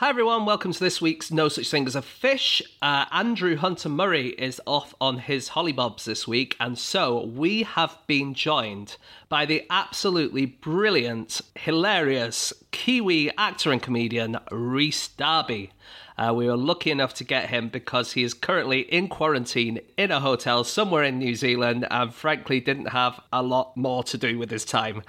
Hi everyone, welcome to this week's No Such Thing as a Fish. Uh, Andrew Hunter Murray is off on his hollybobs this week, and so we have been joined by the absolutely brilliant, hilarious Kiwi actor and comedian Rhys Darby. Uh, we were lucky enough to get him because he is currently in quarantine in a hotel somewhere in New Zealand and frankly didn't have a lot more to do with his time.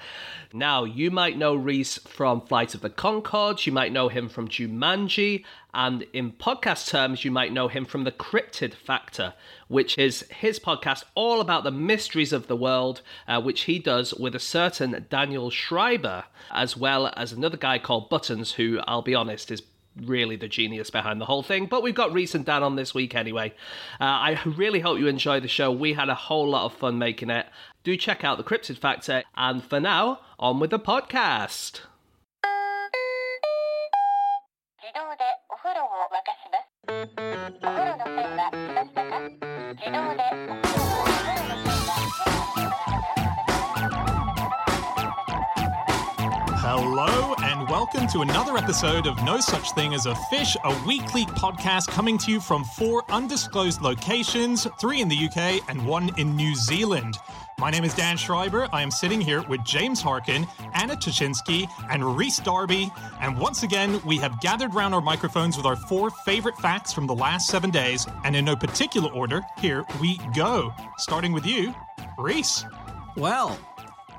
Now, you might know Rhys from Flight of the Conchords, you might know him from Jumanji, and in podcast terms, you might know him from The Cryptid Factor, which is his podcast all about the mysteries of the world, uh, which he does with a certain Daniel Schreiber, as well as another guy called Buttons, who I'll be honest is really the genius behind the whole thing. But we've got Rhys and Dan on this week anyway. Uh, I really hope you enjoy the show. We had a whole lot of fun making it. Do check out the Cryptid Factor. And for now, on with the podcast. Hello welcome to another episode of No Such Thing as a Fish, a weekly podcast coming to you from four undisclosed locations three in the UK and one in New Zealand. My name is Dan Schreiber. I am sitting here with James Harkin, Anna Ptaszynski, and Rhys Darby. And once again, we have gathered round our microphones with our four favorite facts from the last seven days. And in no particular order, here we go. Starting with you, Rhys. Well,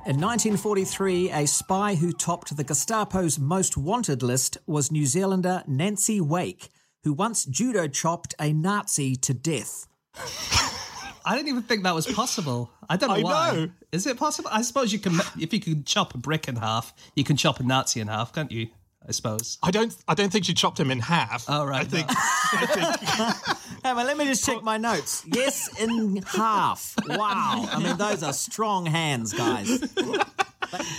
in 1943, a spy who topped the Gestapo's most wanted list was New Zealander Nancy Wake, who once judo chopped a Nazi to death. I didn't even think that was possible. I don't know I why. know. Is it possible? I suppose you can, if you can chop a brick in half, you can chop a Nazi in half, can't you? I suppose. I don't. I don't think she chopped him in half. Oh, right, I think. I think. Hey, well, let me just check my notes. Yes, in half. Wow. I mean, those are strong hands, guys.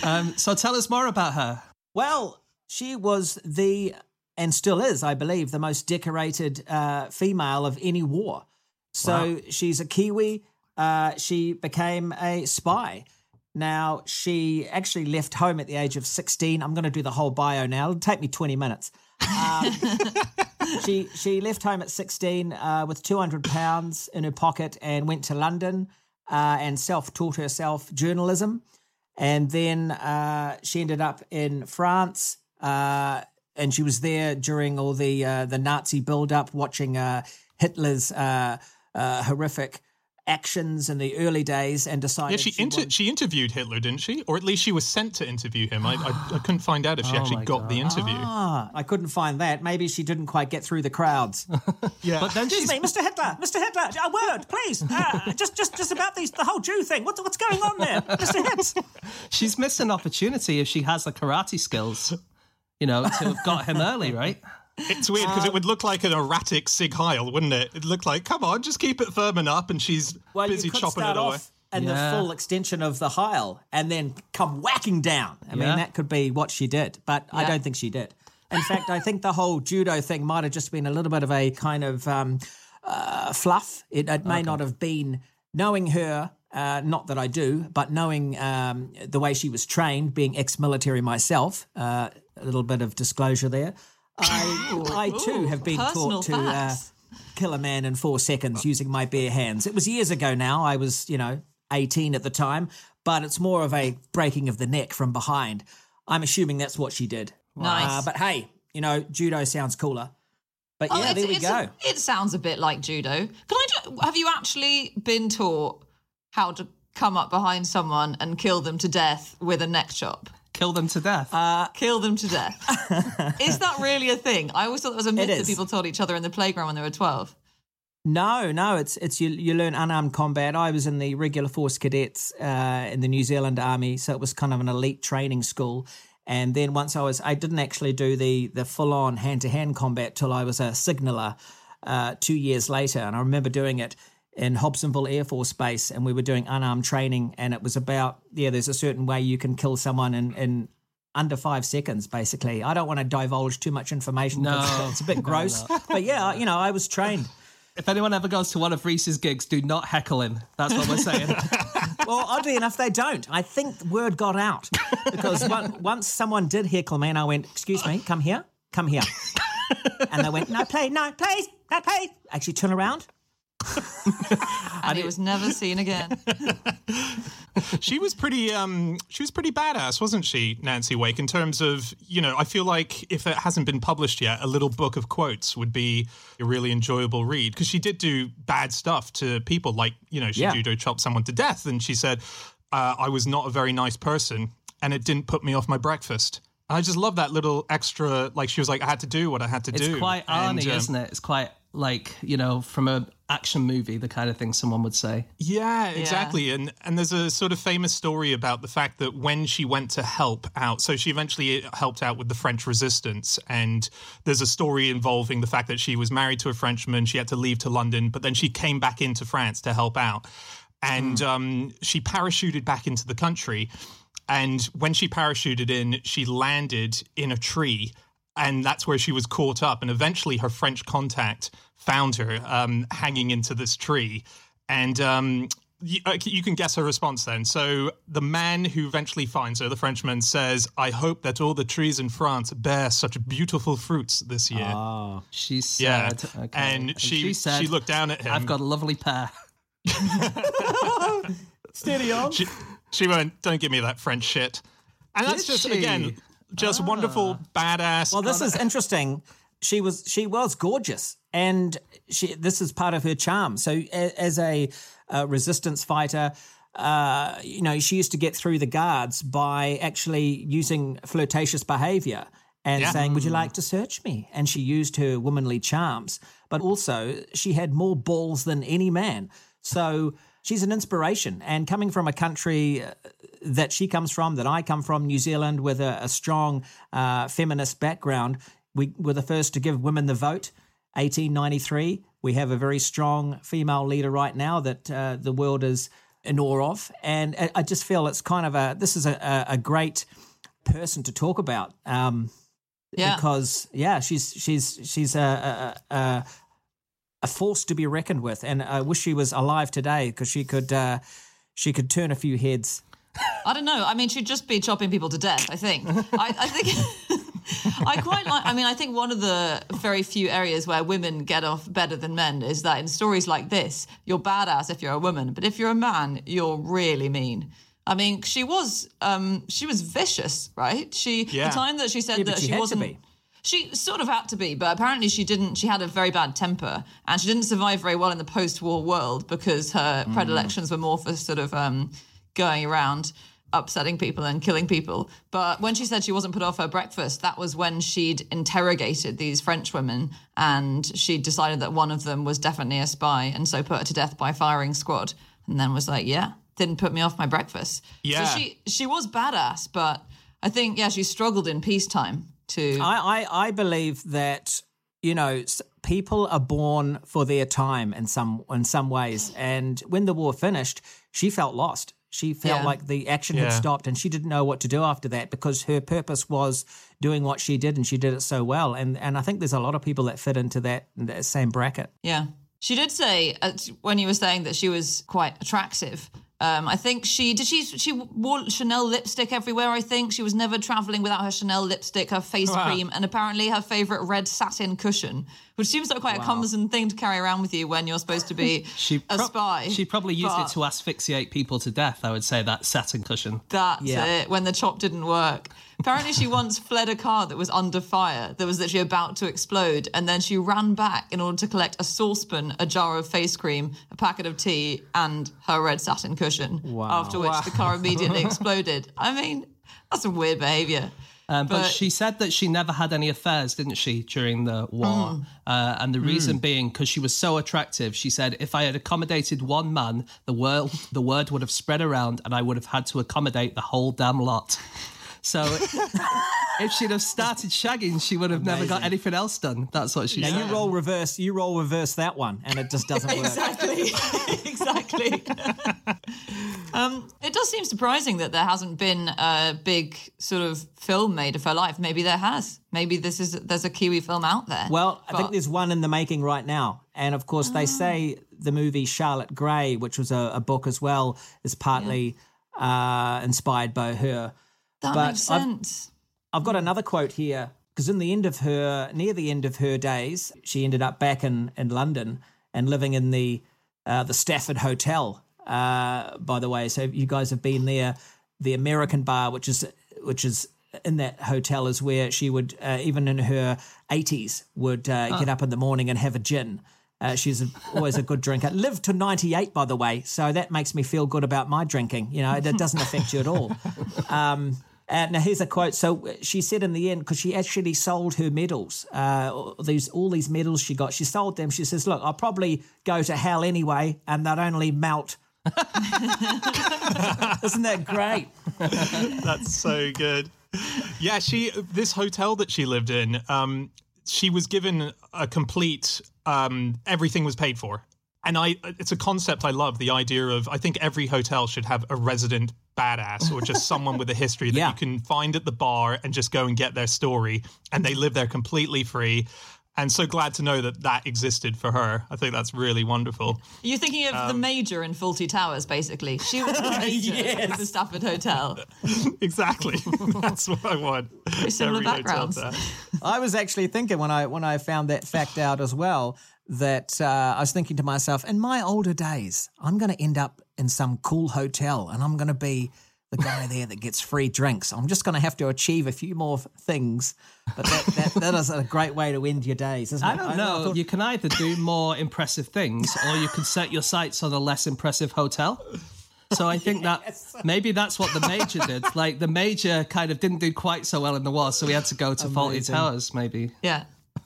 Um, so tell us more about her. Well, she was the, and still is, I believe, the most decorated uh, female of any war. So she's a Kiwi. Uh, she became a spy. Now, she actually left home at the age of 16. I'm going to do the whole bio now. It'll take me 20 minutes. Um, she she left home at 16 uh, with 200 pounds in her pocket and went to London uh, and self-taught herself journalism. And then uh, she ended up in France, uh, and she was there during all the uh, the Nazi build-up, watching uh, Hitler's horrific actions in the early days, and decided Yeah, she inter- she interviewed Hitler, didn't she? Or at least she was sent to interview him. I, I, I couldn't find out if she Oh actually my got the interview. Ah, I couldn't find that. Maybe she didn't quite get through the crowds. yeah, But then Excuse she's me, Mr. Hitler, Mr. Hitler, a word, please. Uh, just, just, just about these, the whole Jew thing. What's, what's going on there, Mr. Hitz? she's missed an opportunity if she has the karate skills, you know, to have got him early, right? It's weird because it would look like an erratic Sig Heil, wouldn't it? It looked like, come on, just keep it firm up, and she's Well, busy you could chopping start it away. off in Yeah. the full extension of the Heil and then come whacking down. I mean, that could be what she did, but I don't think she did. In fact, I think the whole judo thing might have just been a little bit of a kind of um, uh, fluff. It, it may not have been knowing her. Uh, not that I do, but knowing um, the way she was trained, being ex-military myself, uh, a little bit of disclosure there. I, I too have been personal taught to uh, kill a man in four seconds using my bare hands. It was years ago now. I was, you know, 18 at the time, but it's more of a breaking of the neck from behind. I'm assuming that's what she did. Nice. Uh, but hey, you know, judo sounds cooler. But Oh, yeah, there we go. a- it sounds a bit like judo. Can I? ju- Have you actually been taught how to come up behind someone and kill them to death with a neck chop? Kill them to death. Kill them to death. is that really a thing? I always thought that was a myth that is. people told each other in the playground when they were twelve. No, no, it's it's you you learn unarmed combat. I was in the regular force cadets uh, in the New Zealand Army, so it was kind of an elite training school. And then once I was, I didn't actually do the the full on hand to hand combat till I was a signaller uh, two years later. And I remember doing it in Hobsonville Air Force Base, and we were doing unarmed training, and it was about yeah, there's a certain way you can kill someone in in under five seconds, basically. I don't want to divulge too much information. No. because it's a bit gross, but yeah, you know, I was trained. if anyone ever goes to one of Rhys's gigs, do not heckle him. That's what we're saying. Well, oddly enough, they don't. I think word got out because one, once someone did heckle me, and I went, "Excuse me, come here, come here." and they went, no, please, no, please, no, please. Actually, turn around. and he was never seen again. she was pretty um she was pretty badass wasn't she nancy wake in terms of you know i feel like if it hasn't been published yet a little book of quotes would be a really enjoyable read because she did do bad stuff to people like you know she Yeah. judo chopped someone to death and she said uh, i was not a very nice person and it didn't put me off my breakfast and i just love that little extra like she was like i had to do what i had to It's do It's quite And, um, isn't it? It's quite like you know from a action movie, the kind of thing someone would say. Yeah, exactly. And and there's a sort of famous story about the fact that when she went to help out, so she eventually helped out with the French resistance. And there's a story involving the fact that she was married to a Frenchman, she had to leave to London, but then she came back into France to help out. And um, she parachuted back into the country. And when she parachuted in, she landed in a tree. And that's where she was caught up. And eventually, her French contact found her um, hanging into this tree. And um, you, uh, you can guess her response then. So, the man who eventually finds her, the Frenchman, says, I hope that all the trees in France bear such beautiful fruits this year. Oh, She said, yeah. okay. And, she, she, said, looked down at him. I've got a lovely pair. steady on. she, she went, "Don't give me that French shit." And that's Did just she? again, just wonderful, badass. Well, this is interesting. She was she was gorgeous, and she this is part of her charm. So, as a, uh resistance fighter, uh, you know, she used to get through the guards by actually using flirtatious behavior and Yeah. saying, "Would you like to search me?" And she used her womanly charms, but also she had more balls than any man. So. She's an inspiration, and coming from a country uh, that she comes from, that I come from, New Zealand, with a, a strong uh, feminist background. We were the first to give women the vote, 1893. We have a very strong female leader right now that uh, the world is in awe of, and I- just feel it's kind of a this is a, a, a great person to talk about. Um, Yeah. because yeah, she's she's she's a a, a a force to be reckoned with, and I wish she was alive today because she could uh, she could turn a few heads. I don't know. I mean, she'd just be chopping people to death. I think. I, I think. I quite like. I mean, I think one of the very few areas where women get off better than men is that in stories like this, you're badass if you're a woman, but if you're a man, you're really mean. I mean, she was um, she was vicious, right? She Yeah. the time that she said Yeah, that she she wasn't. She sort of had to be, but apparently she didn't. She had a very bad temper, and she didn't survive very well in the post-war world because her Mm. predilections were more for sort of um, going around, upsetting people and killing people. But when she said she wasn't put off her breakfast, that was when she'd interrogated these French women, and she decided that one of them was definitely a spy, and so put her to death by firing squad. And then was like, yeah, didn't put me off my breakfast. Yeah. So she she was badass, but I think yeah, she struggled in peacetime to. I, I, I believe that you know people are born for their time in some in some ways, and when the war finished, she felt lost. She felt Yeah. like the action had stopped, and she didn't know what to do after that because her purpose was doing what she did, and she did it so well. And and I think there's a lot of people that fit into that, that same bracket. Yeah. She did say uh, when you were saying that she was quite attractive. Um, I think she did. She she wore Chanel lipstick everywhere. I think she was never traveling without her Chanel lipstick, her face Wow. cream, and apparently her favorite red satin cushion, which seems like quite a cumbersome thing to carry around with you when you're supposed to be She a prob- spy. She probably used it to asphyxiate people to death. I would say that satin cushion. That's Yeah. it. When the chop didn't work. Apparently, she once fled a car that was under fire, that was literally about to explode, and then she ran back in order to collect a saucepan, a jar of face cream, a packet of tea, and her red satin cushion. After which the car immediately exploded. I mean, that's some weird behaviour. Um, but, But- she said that she never had any affairs, didn't she, during the war? Mm. Uh, and the reason being because she was so attractive. She said, "If I had accommodated one man, the world, the word would have spread around, and I would have had to accommodate the whole damn lot." So, if she'd have started shagging, she would have never got anything else done. That's what she Now said. you roll reverse, you roll reverse that one, and it just doesn't work. Exactly. exactly. um, it does seem surprising that there hasn't been a big sort of film made of her life. Maybe there has. Maybe this is there's a Kiwi film out there. Well, I think there's one in the making right now. And of course, they say the movie Charlotte Gray, which was a, a book as well, is partly uh, inspired by her. That but makes I've- sense. I've got another quote here because in the end of her, near the end of her days, she ended up back in, in London and living in the uh, the Stafford Hotel. Uh, by the way, so you guys have been there. The American bar, which is which is in that hotel, is where she would, uh, even in her eighties, would uh, get up in the morning and have a gin. Uh, she's a, always a good drinker. Lived to 98, by the way. So that makes me feel good about my drinking. You know, that doesn't affect you at all. Um, uh, now here's a quote. So she said in the end, because she actually sold her medals, uh, these all these medals she got, she sold them. She says, "Look, I'll probably go to hell anyway, and they'll only melt." Isn't that great? That's so good. Yeah, she this hotel that she lived in, um, she was given a complete um, everything was paid for. And I it's a concept I love, the idea of I think every hotel should have a resident badass or just someone with a history that Yeah. you can find at the bar and just go and get their story and they live there completely free. And so glad to know that that existed for her. I think that's really wonderful. You're thinking of Um, the major in Fawlty Towers, basically. She was the major of the Stafford Hotel. exactly. That's what I want. similar Every backgrounds. I was actually thinking when I when I found that fact out as well that uh, I was thinking to myself, in my older days, I'm going to end up in some cool hotel and I'm going to be the guy there that gets free drinks. I'm just going to have to achieve a few more things, but that, that, that is a great way to end your days, isn't I it? don't know. thought- You can either do more impressive things or you can set your sights on a less impressive hotel. So I think that maybe that's what the major did. Like the major kind of didn't do quite so well in the war, so we had to go to Fawlty Towers. Maybe Yeah.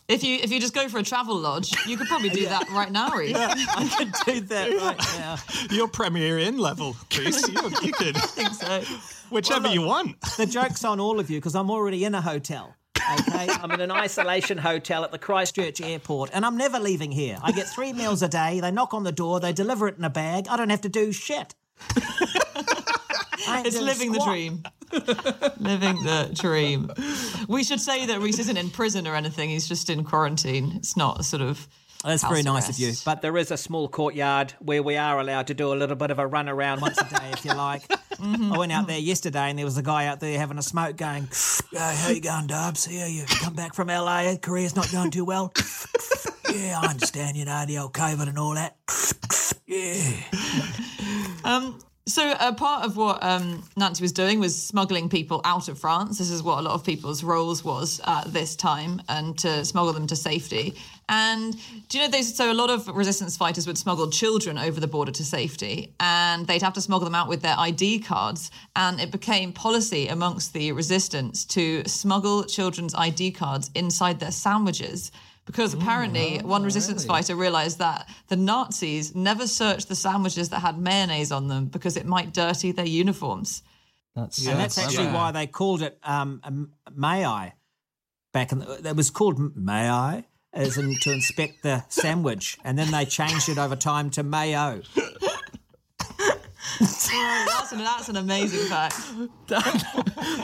If you if you just go for a travel lodge, you could probably do that right now, Rhys. I could do that right now. Your Premier Inn level, Rhys. You, you could, So, whichever you want. The joke's on all of you because I'm already in a hotel. Okay, I'm in an isolation hotel at the Christchurch airport, and I'm never leaving here. I get three meals a day. They knock on the door, they deliver it in a bag. I don't have to do shit. I it's doing living the dream. living the dream. We should say that Rhys isn't in prison or anything. He's just in quarantine. It's not a sort of. That's very house nice of you. But there is a small courtyard where we are allowed to do a little bit of a run around once a day, if you like. I went out there yesterday and there was a guy out there having a smoke going, "Uh, How you going, Dubs? Yeah, you come back from LA, career's not going too well. yeah, I understand, you know, the old COVID and all that. yeah. Um, so a part of what um, Nancy was doing was smuggling people out of France. This is what a lot of people's roles was at this time, and to smuggle them to safety. And do you know, they, so a lot of resistance fighters would smuggle children over the border to safety, and they'd have to smuggle them out with their ID cards. And it became policy amongst the resistance to smuggle children's ID cards inside their sandwiches. Because apparently, one resistance fighter realized that the Nazis never searched the sandwiches that had mayonnaise on them because it might dirty their uniforms. that's And that's actually why they called it um, um, May I back in the, it was called May I as in to inspect the sandwich and then they changed it over time to Mayo. That's an, that's an amazing fact.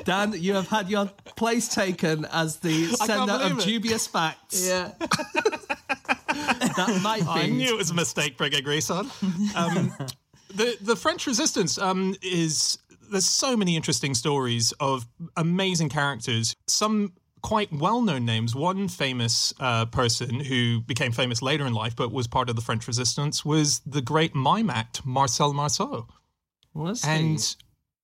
Dan, you have had your place taken as the sender of it. dubious facts. Yeah. That might be. I knew it was a mistake bringing Rhys on. Um, the the French Resistance um, is there's so many interesting stories of amazing characters. Some quite well known names. One famous uh, person who became famous later in life, but was part of the French Resistance, was the great mime act Marcel Marceau. Was he? And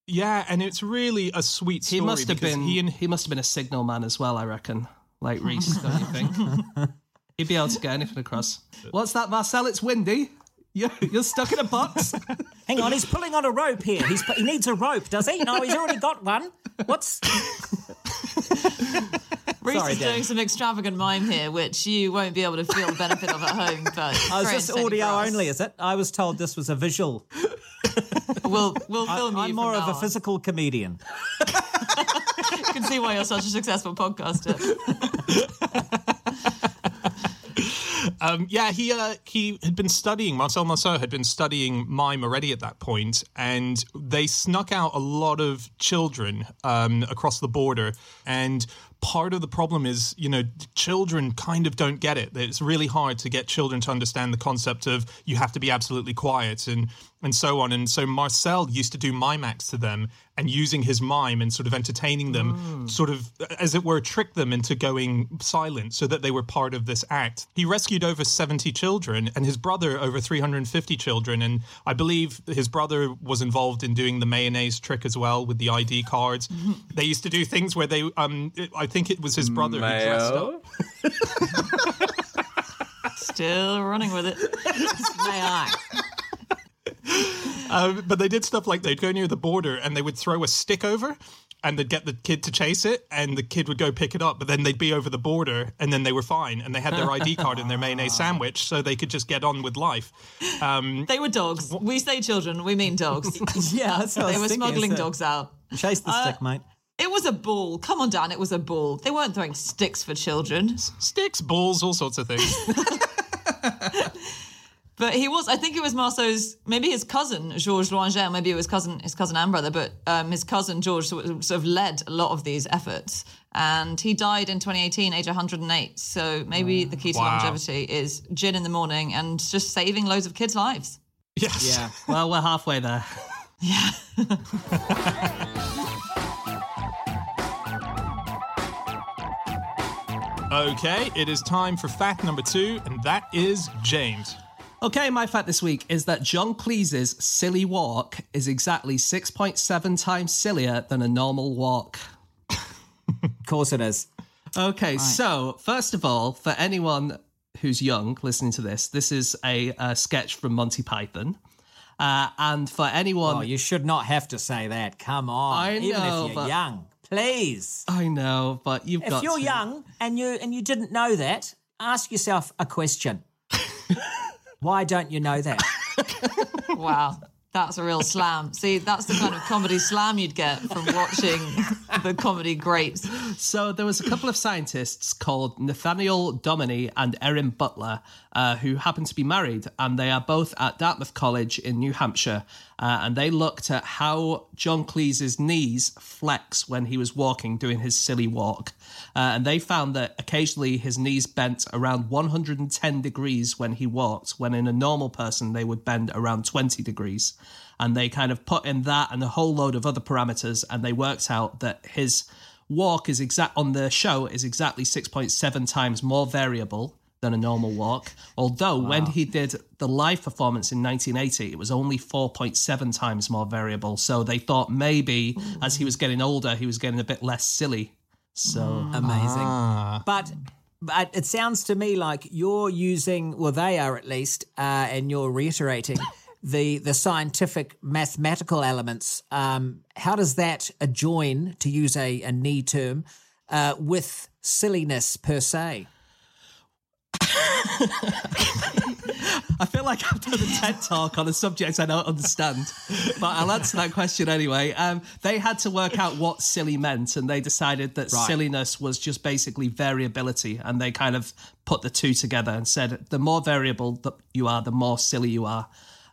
yeah, and it's really a sweet story. he must have been. He and, He, must have been a signal man as well. I reckon, like Rhys. don't you think? He'd be able to get anything across. What's that, Marcel? It's windy. You're, you're stuck in a box. Hang on, he's pulling on a rope here. He's he needs a rope, does he? No, he's already got one. What's Rhys Sorry, is Dan. doing some extravagant mime here, which you won't be able to feel the benefit of at home. But Oh, is very this audio only, is it? I was told this was a visual. We'll we'll film you. I'm from more of now a on. physical comedian. You can see why you're such a successful podcaster. Um, yeah, he uh, he had been studying. Marcel Marceau had been studying mime already at that point, and they snuck out a lot of children um, across the border. And part of the problem is, you know, children kind of don't get it. It's really hard to get children to understand the concept of you have to be absolutely quiet and and so on. And so Marcel used to do mime acts to them and using his mime and sort of entertaining them, sort of, as it were, trick them into going silent so that they were part of this act. He rescued over 70 children and his brother over 350 children. And I believe his brother was involved in doing the mayonnaise trick as well with the ID cards. they used to do things where they, um, I think it was his brother who dressed up. Still running with it. May I? Um, but they did stuff like they'd go near the border and they would throw a stick over and they'd get the kid to chase it and the kid would go pick it up but then they'd be over the border and then they were fine and they had their id card and their mayonnaise sandwich so they could just get on with life um, They were dogs. We say children, we mean dogs. Yeah, that's what I they were thinking, smuggling so- dogs out. Chase the Uh, stick, mate. It was a ball. Come on, Dan. It was a ball. They weren't throwing sticks for children. sticks balls all sorts of things But he was, I think it was Marceau's, maybe his cousin, Georges Loinger, maybe it was cousin, his cousin and brother, but um, his cousin, George, sort of sort of led a lot of these efforts. And he died in 2018, age 108. So maybe the key to Wow. longevity is gin in the morning and just saving loads of kids' lives. yes Yeah. Well, we're halfway there. Yeah. okay it is time for fact number two and that is james Okay, my fact this week is that John Cleese's silly walk is exactly 6.7 times sillier than a normal walk. Of course it is. Okay, so first of all, for anyone who's young listening to this, this is a, uh sketch from Monty Python. Uh, and for anyone, Oh, you should not have to say that. Come on. I know, Even if you're but- young. Please. I know, but you've got If you're to. young and you and you didn't know that, ask yourself a question. Why don't you know that? Wow. That's a real slam. See, that's the kind of comedy slam you'd get from watching the comedy greats. So there was a couple of scientists called Nathaniel Dominy and Erin Butler uh, who happened to be married, and they are both at Dartmouth College in New Hampshire. Uh, and they looked at how John Cleese's knees flex when he was walking, doing his silly walk. Uh, and they found that occasionally his knees bent around 110 degrees when he walked, when in a normal person they would bend around 20 degrees. And they kind of put in that and a whole load of other parameters, and they worked out that his walk is exact on the show is exactly 6.7 times more variable than a normal walk. Although when he did the live performance in 1980, it was only 4.7 times more variable. So they thought maybe as he was getting older, he was getting a bit less silly. So Amazing. Ah. But but it sounds to me like you're using, well, they are at least, uh, and you're reiterating the the scientific mathematical elements. Um, how does that adjoin, to use a, a knee term, uh, with silliness per se? I feel like I've done a TED talk on a subject I don't understand, but I'll answer that question anyway. Um, they had to work out what silly meant, and they decided that Right. silliness was just basically variability, and they kind of put the two together and said the more variable that you are, the more silly you are.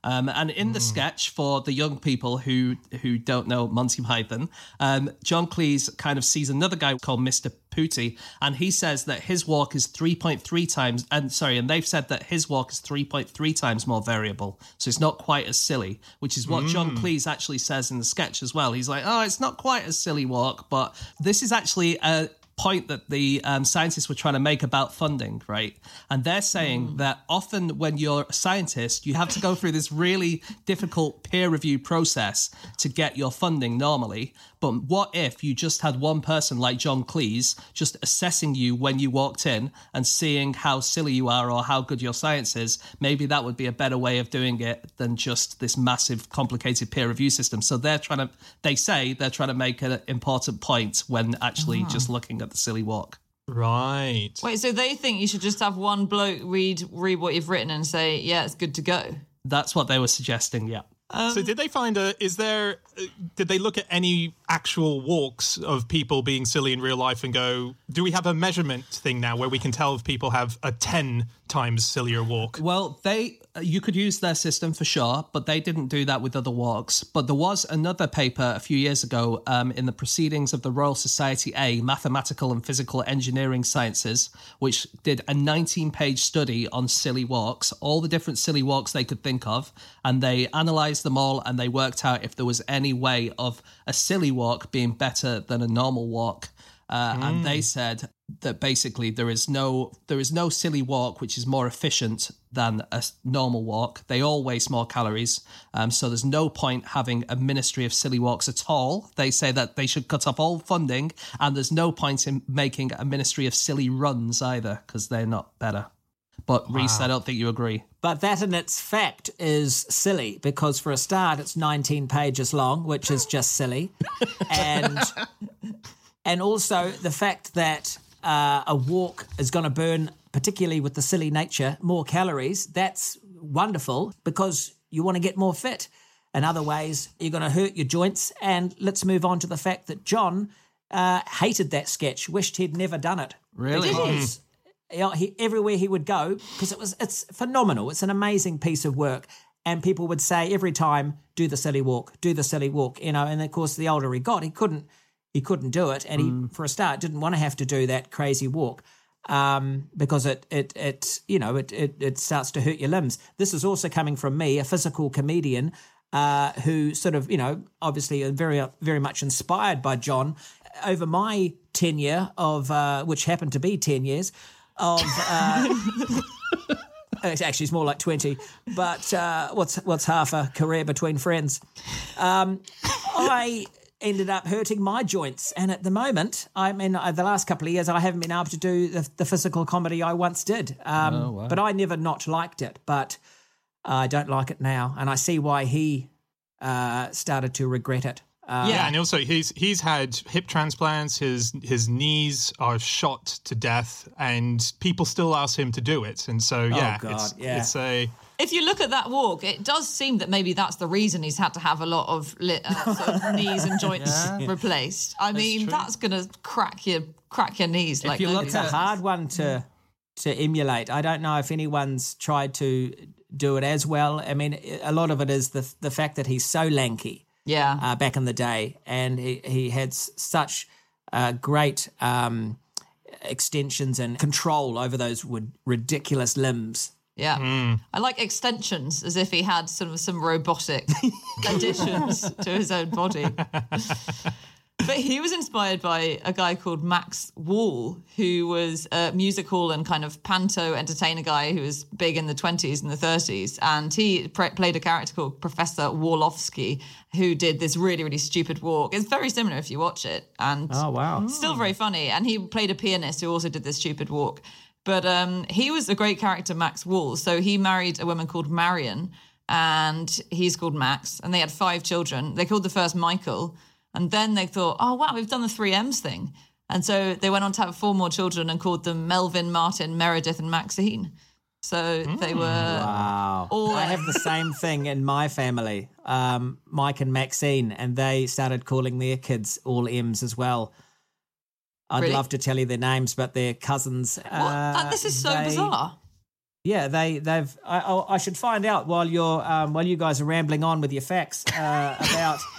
Um, and in the sketch for the young people who who don't know Monty Python, um, John Cleese kind of sees another guy called Mr. Putey, and he says that his walk is 3.3 times, and sorry, and they've said that his walk is 3.3 times more variable, so it's not quite as silly, which is what John Cleese actually says in the sketch as well. He's like, oh, it's not quite a silly walk, but this is actually a point that the um, scientists were trying to make about funding, right? And they're saying that often when you're a scientist, you have to go through this really difficult peer review process to get your funding normally. But what if you just had one person like John Cleese just assessing you when you walked in and seeing how silly you are or how good your science is? Maybe that would be a better way of doing it than just this massive, complicated peer review system. So they're trying to, they say they're trying to make an important point when actually just looking at the silly walk. Right. Wait, so they think you should just have one bloke read read what you've written and say, yeah, it's good to go. That's what they were suggesting, yeah. so did they find a? Is there? uh, Did they look at any actual walks of people being silly in real life and go, do we have a measurement thing now where we can tell if people have a 10 times sillier walk? Well, they you could use their system for sure, but they didn't do that with other walks. But there was another paper a few years ago um, in the Proceedings of the Royal Society A, Mathematical and Physical Engineering Sciences, which did a 19-page study on silly walks, all the different silly walks they could think of, and they analysed them all and they worked out if there was any way of a silly walk being better than a normal walk. Uh, And they said that basically there is no there is no silly walk which is more efficient than a normal walk. They all waste more calories, um, so there's no point having a ministry of silly walks at all. They say that they should cut off all funding, and there's no point in making a ministry of silly runs either because they're not better. But Rhys, I don't think you agree. But that in its fact is silly because for a start it's 19 pages long, which is just silly. and and also the fact that uh, a walk is going to burn, particularly with the silly nature, more calories. That's wonderful because you want to get more fit. In other ways, you're going to hurt your joints. And let's move on to the fact that John uh, hated that sketch, wished he'd never done it. Really? Because you know, he, everywhere he would go, because it was it's phenomenal. It's an amazing piece of work. And people would say every time, "Do the silly walk, do the silly walk," you know. And of course, the older he got, he couldn't he couldn't do it, and he for a start didn't want to have to do that crazy walk um, because it it it you know it, it it starts to hurt your limbs. This is also coming from me, a physical comedian. Uh, who sort of, you know, obviously very, very much inspired by John. Over my tenure of, uh, which happened to be 10 years, of uh, it's actually it's more like 20 but uh, what's what's half a career between friends? Um, i ended up hurting my joints and at the moment i mean uh, the last couple of years i haven't been able to do the, the physical comedy i once did. Um, but i never not liked it but i don't like it now and i see why he uh, started to regret it uh, Yeah, and also he's he's had hip transplants. His his knees are shot to death, and people still ask him to do it. And so yeah, God, it's, yeah. it's a If you look at that walk, it does seem that maybe that's the reason he's had to have a lot of li- uh, sort of knees and joints replaced. I mean, that's going to crack your crack your knees. like you look it's a hard one to to emulate. I don't know if anyone's tried to do it as well. I mean, a lot of it is the the fact that he's so lanky yeah, uh, back in the day, and he he had s- such uh, great um, extensions and control over those would, ridiculous limbs. yeah. I like extensions as if he had sort of some robotic additions to his own body. But he was inspired by a guy called Max Wall, who was a music hall and kind of panto entertainer guy who was big in the 20s and the 30s. And he pr- played a character called Professor Wallofski, who did this really, really stupid walk. It's very similar if you watch it. And Oh wow! still very funny. And he played a pianist who also did this stupid walk. But um, he was a great character, Max Wall. So he married a woman called Marion, and he's called Max. And they had five children. They called the first Michael. And then they thought, oh, wow, we've done the three M's thing. And so they went on to have four more children and called them Melvin, Martin, Meredith, and Maxine. So they were Wow. all I have the same thing in my family, um, Mike and Maxine, and they started calling their kids all M's as well. I'd Really? love to tell you their names, but they're cousins. What? That- this is so they- bizarre. Yeah, they they've. I, I, I should find out while you're um, while you guys are rambling on with your facts uh, about.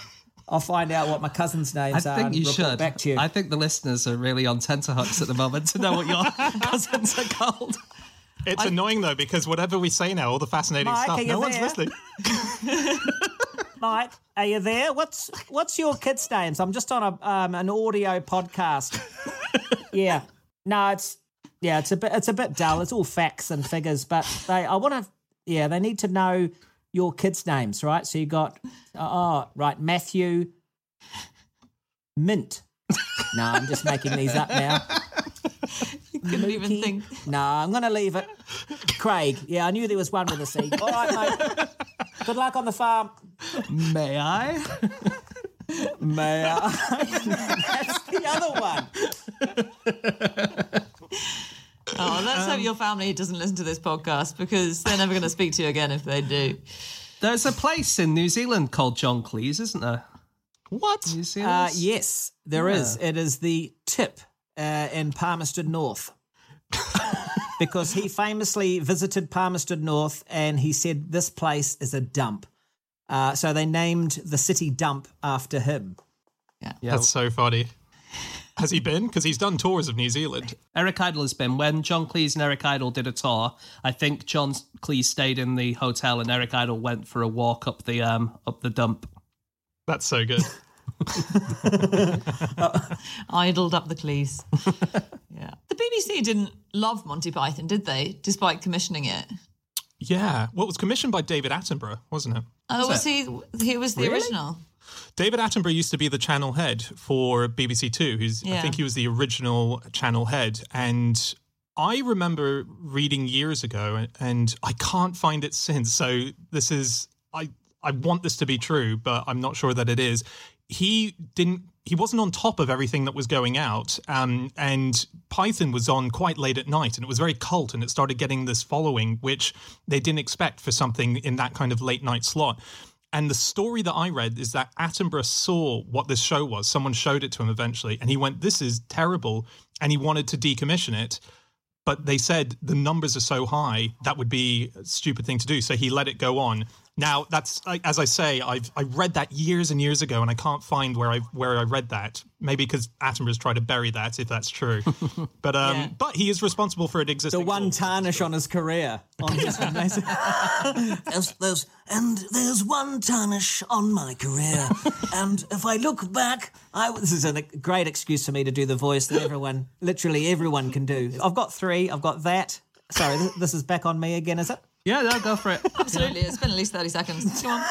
I'll find out what my cousins' I names are. think and you report should. Back to you. I think the listeners are really on tenterhooks at the moment to know what your cousins are called. it's annoying though because whatever we say now, all the fascinating Mike, stuff, are you no one's listening. Mike, are you there? What's what's your kids' names? I'm just on a um, an audio podcast. yeah, no, it's yeah, it's a bit it's a bit dull. It's all facts and figures, but they I want to yeah, they need to know your kids' names, right? So you got oh right, Matthew Mint. No, I'm just making these up now. Couldn't even think. No, I'm going to leave it. Craig. Yeah, I knew there was one with a C. All right, mate. Good luck on the farm. May I? May I? That's the other one. Oh, let's hope your family doesn't listen to this podcast because they're never going to speak to you again if they do. There's a place in New Zealand called John Cleese, isn't there? What? New Uh, Zealand? yes, there is. It is the tip uh, in Palmerston North. because he famously visited Palmerston North and he said this place is a dump. Uh, so they named the city dump after him. Yeah. That's so funny. Has he been? Because he's done tours of New Zealand. Eric Idle has been. When John Cleese and Eric Idle did a tour, I think John Cleese stayed in the hotel and Eric Idle went for a walk up the um up the dump. That's so good. idled up the cleese. yeah. The BBC didn't love Monty Python, did they? Despite commissioning it. yeah. Well, it was commissioned by David Attenborough, wasn't it? Oh, was he? He was the original. David Attenborough used to be the channel head for BBC Two. Who's I think he was the original channel head, and I remember reading years ago, and I can't find it since. So this is I I want this to be true, but I'm not sure that it is. He didn't. He wasn't on top of everything that was going out, um, and Python was on quite late at night, and it was very cult, and it started getting this following, which they didn't expect for something in that kind of late night slot. And the story that I read is that Attenborough saw what this show was. Someone showed it to him eventually, and he went, This is terrible. And he wanted to decommission it. But they said the numbers are so high, that would be a stupid thing to do. So he let it go on. Now, that's as I say, I've I read that years and years ago, and I can't find where I where I read that. Maybe because Attenborough's tried to bury that, if that's true. But um, Yeah. but he is responsible for it existing. The one for- tarnish on his career. On his there's, there's, and there's one tarnish on my career. and if I look back, I, this is a great excuse for me to do the voice that everyone, literally everyone can do. I've got three. I've got that. Sorry, this is back on me again, is it? Yeah, no, go for it. Absolutely. It's been at least 30 seconds. Come on.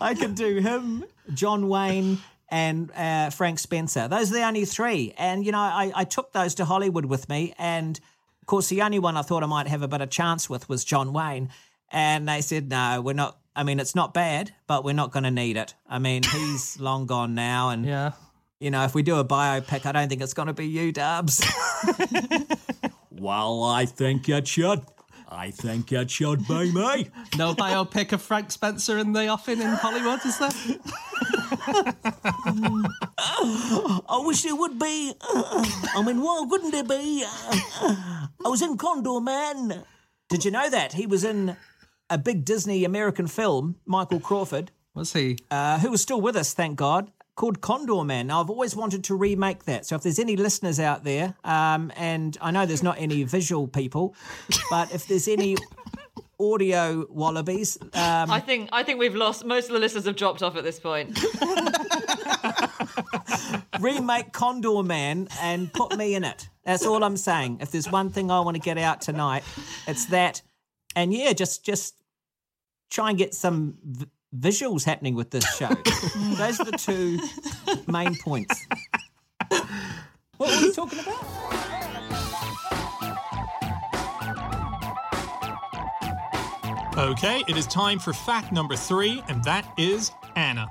I can do him, John Wayne, and uh, Frank Spencer. Those are the only three. And, you know, I, I took those to Hollywood with me. And, of course, the only one I thought I might have a bit of chance with was John Wayne. And they said, no, we're not. I mean, it's not bad, but we're not going to need it. I mean, he's long gone now. And, Yeah. you know, if we do a biopic, I don't think it's going to be you, Dubs. Well, I think it should. I think it should be me. No biopic of Frank Spencer in the offing in Hollywood, is there? I wish it would be. I mean, why wouldn't it be? I was in Condorman. Did you know that? He was in a big Disney American film, Michael Crawford, Was he? uh, who was still with us, thank God, called Condorman. Now, I've always wanted to remake that. So if there's any listeners out there, um, and I know there's not any visual people, but if there's any audio wallabies, um, I think I think we've lost most of the listeners have dropped off at this point. remake Condorman and put me in it. That's all I'm saying. If there's one thing I want to get out tonight, it's that. And yeah, just just try and get some visuals happening with this show. Those are the two main points. What were we talking about? Okay, it is time for fact number three, and that is Anna.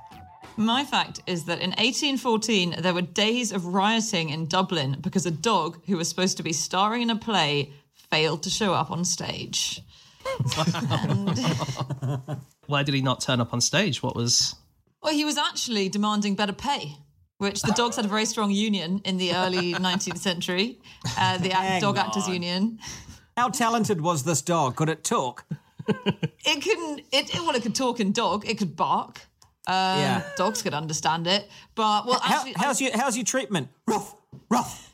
My fact is that in 1814 there were days of rioting in Dublin because a dog who was supposed to be starring in a play failed to show up on stage. Why did he not turn up on stage? What was. Well, he was actually demanding better pay, which the dogs had a very strong union in the early 19th century, uh, the Hang Act- Dog Actors. Union. How talented was this dog? Could it talk? It couldn't. It, it well, it could talk in dog. It could bark. Um, Yeah. Dogs could understand it, but well, How, actually, how's your how's your treatment? Rough, rough,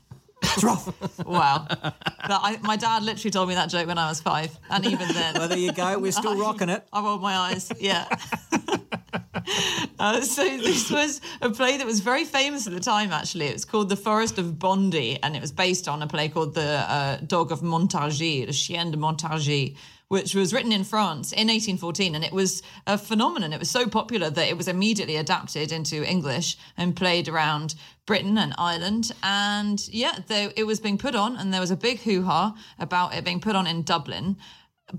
it's rough. wow. I, my dad literally told me that joke when I was five, and even then, Well, there you go. We're still rocking it. I rolled my eyes. Yeah. uh, so this was a play that was very famous at the time. Actually, it was called The Forest of Bondy, and it was based on a play called The uh, Dog of Montargis, Le Chien de Montargis. Which was written in France in 1814, and it was a phenomenon. It was so popular that it was immediately adapted into English and played around Britain and Ireland. And yeah, it was being put on, and there was a big hoo ha about it being put on in Dublin.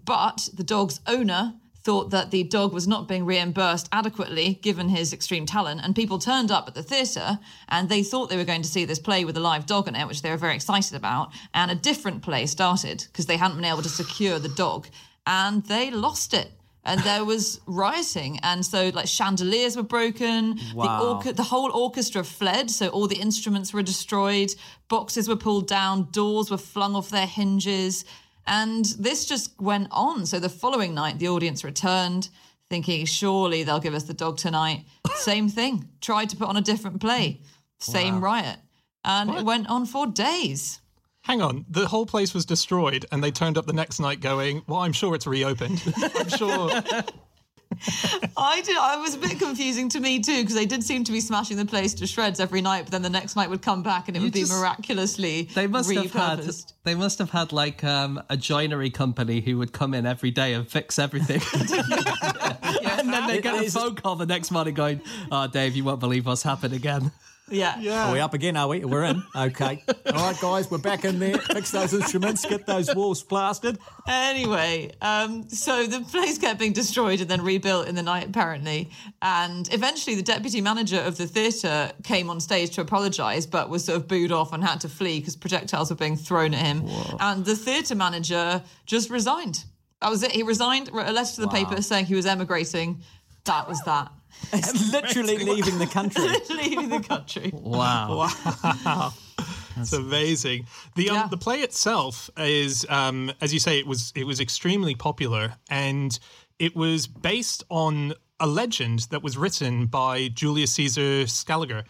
But the dog's owner thought that the dog was not being reimbursed adequately given his extreme talent. And people turned up at the theatre and they thought they were going to see this play with a live dog in it, which they were very excited about. And a different play started because they hadn't been able to secure the dog and they lost it. and there was rioting, and so like chandeliers were broken. The Wow. orca- the whole orchestra fled, so all the instruments were destroyed. Boxes were pulled down, doors were flung off their hinges, and this just went on. So the following night, the audience returned, thinking surely they'll give us the dog tonight. Same thing. Tried to put on a different play. Same riot, and it went on for days. Hang on, the whole place was destroyed, and they turned up the next night going, "Well, I'm sure it's reopened. I'm sure." I did. I was a bit confusing to me too because they did seem to be smashing the place to shreds every night, but then the next night would come back and it You would be miraculously They must have had. They must have had like um, a joinery company who would come in every day and fix everything, and then they get a phone call the next morning going, "Oh, Dave, you won't believe what's happened again." Yeah. Are we up again, are we? We're in. Okay. All right, guys, we're back in there. Fix those instruments, get those walls plastered. Anyway, um, so the place kept being destroyed and then rebuilt in the night, apparently. And eventually, the deputy manager of the theatre came on stage to apologise, but was sort of booed off and had to flee because projectiles were being thrown at him. And the theatre manager just resigned. That was it. He resigned, wrote a letter to the paper saying he was emigrating. That was that. Literally leaving the country. Leaving the country. Wow. Wow. It's amazing. The um, Yeah. the play itself is, um, as you say, it was it was extremely popular, and it was based on a legend that was written by Julius Caesar Scaliger.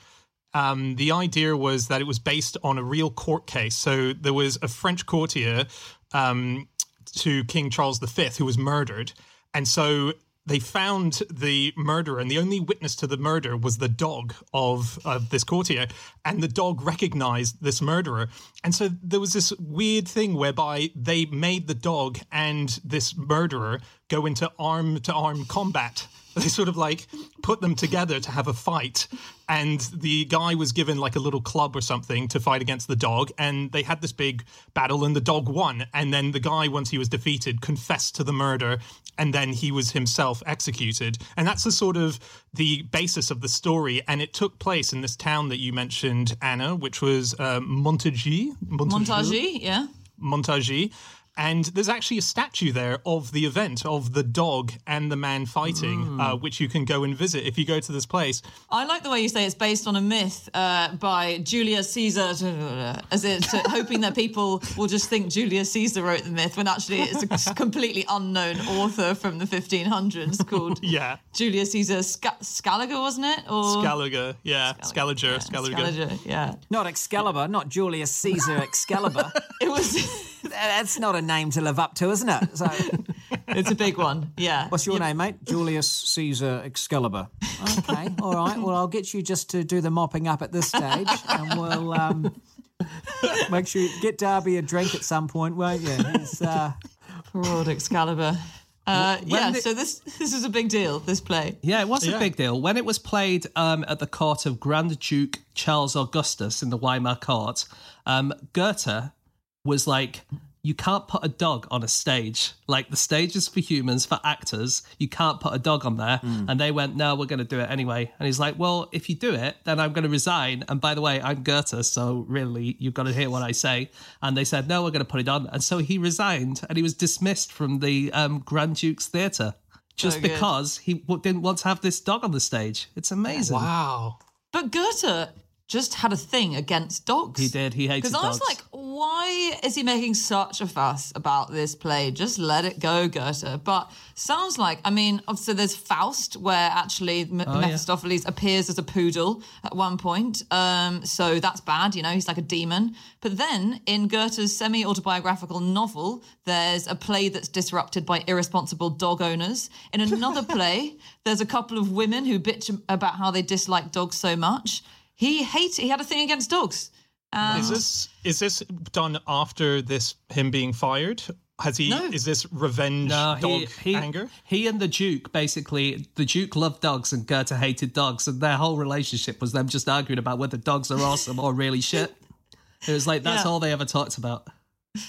Um, the idea was that it was based on a real court case. So there was a French courtier um, to King Charles V who was murdered, and so they found the murderer, and the only witness to the murder was the dog of, of this courtier, and the dog recognized this murderer. And so there was this weird thing whereby they made the dog and this murderer go into arm to arm combat. They sort of like put them together to have a fight, and the guy was given like a little club or something to fight against the dog, and they had this big battle, and the dog won. And then the guy, once he was defeated, confessed to the murder, and then he was himself executed. And that's the sort of the basis of the story. And it took place in this town that you mentioned, Anna, which was uh, Montagy. Montage, yeah. Montagy. And there's actually a statue there of the event of the dog and the man fighting, uh, which you can go and visit if you go to this place. I like the way you say it's based on a myth uh, by Julius Caesar, as it hoping that people will just think Julius Caesar wrote the myth when actually it's a completely unknown author from the 1500s called Yeah. Julius Caesar Sca- Scaliger, wasn't it? Or Scaliger, yeah, Scaliger, Yeah, Scaliger. Scaliger, yeah. Not Excalibur, not Julius Caesar Excalibur. It was. That's not a name to live up to, isn't it? So, it's a big one. Yeah. what's your name, mate? Julius Caesar Excalibur. Okay, all right. Well, I'll get you just to do the mopping up at this stage, and we'll um, make sure you get Darby a drink at some point, won't you? He's, uh, Poor old Excalibur. Uh, yeah. the- So this this is a big deal. This play. Yeah, it was Yeah. a big deal. When it was played um, at the court of Grand Duke Charles Augustus in the Weimar court, um, Goethe was like, you can't put a dog on a stage. Like, the stage is for humans, for actors. You can't put a dog on there. And they went, no, we're going to do it anyway. And he's like, well, if you do it, then I'm going to resign. And by the way, I'm Goethe, so really, you've got to hear what I say. And they said, no, we're going to put it on. And so he resigned and he was dismissed from the um, Grand Duke's Theatre just because he w- didn't want to have this dog on the stage. It's amazing. Wow. But Goethe just had a thing against dogs. He did. He hated dogs. Because I was like, why is he making such a fuss about this play? Just let it go, Goethe. But sounds like, I mean, obviously there's Faust, where actually M- Oh, Mephistopheles appears as a poodle at one point. Um, so that's bad, you know, he's like a demon. But then in Goethe's semi autobiographical novel, there's a play that's disrupted by irresponsible dog owners. In another play, there's a couple of women who bitch about how they dislike dogs so much. He hated, he had a thing against dogs. Um, Is this is this done after this him being fired? Has he? No. Is this revenge No, dog he, he, anger? he and the Duke basically, the Duke loved dogs and Goethe hated dogs, and their whole relationship was them just arguing about whether dogs are awesome or really shit. It was like that's Yeah. all they ever talked about.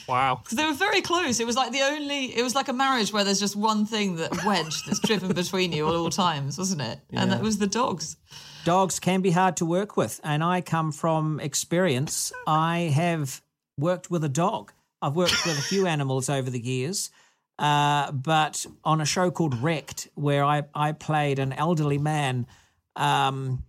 Wow. Because they were very close. It was like the only. It was like a marriage where there's just one thing that wedge that's driven between you at all times, wasn't it? And that was the dogs. Dogs can be hard to work with, and I come from experience. I have worked with a dog. I've worked with a few animals over the years. Uh, but on a show called Wrecked, where I, I played an elderly man, um,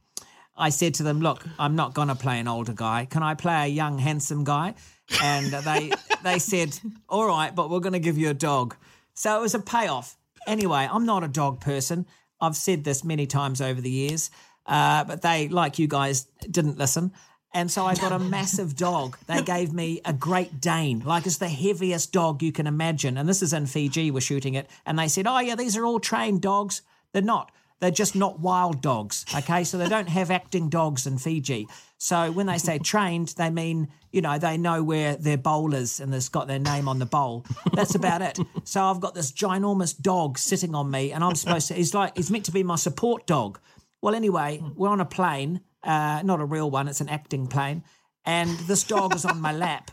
I said to them, "Look, I'm not going to play an older guy. Can I play a young, handsome guy?" And they they said, "All right, but we're going to give you a dog." So it was a payoff. Anyway, I'm not a dog person. I've said this many times over the years, uh, but they, like you guys, didn't listen. And so I got a massive dog. They gave me a Great Dane, like it's the heaviest dog you can imagine. And this is in Fiji, we're shooting it. And they said, oh, yeah, these are all trained dogs. They're not. They're just not wild dogs. Okay. So they don't have acting dogs in Fiji. So when they say trained, they mean, you know, they know where their bowl is and it's got their name on the bowl. That's about it. So I've got this ginormous dog sitting on me and I'm supposed to, he's like, he's meant to be my support dog. Well, anyway, we're on a plane, uh, not a real one, it's an acting plane. And this dog is on my lap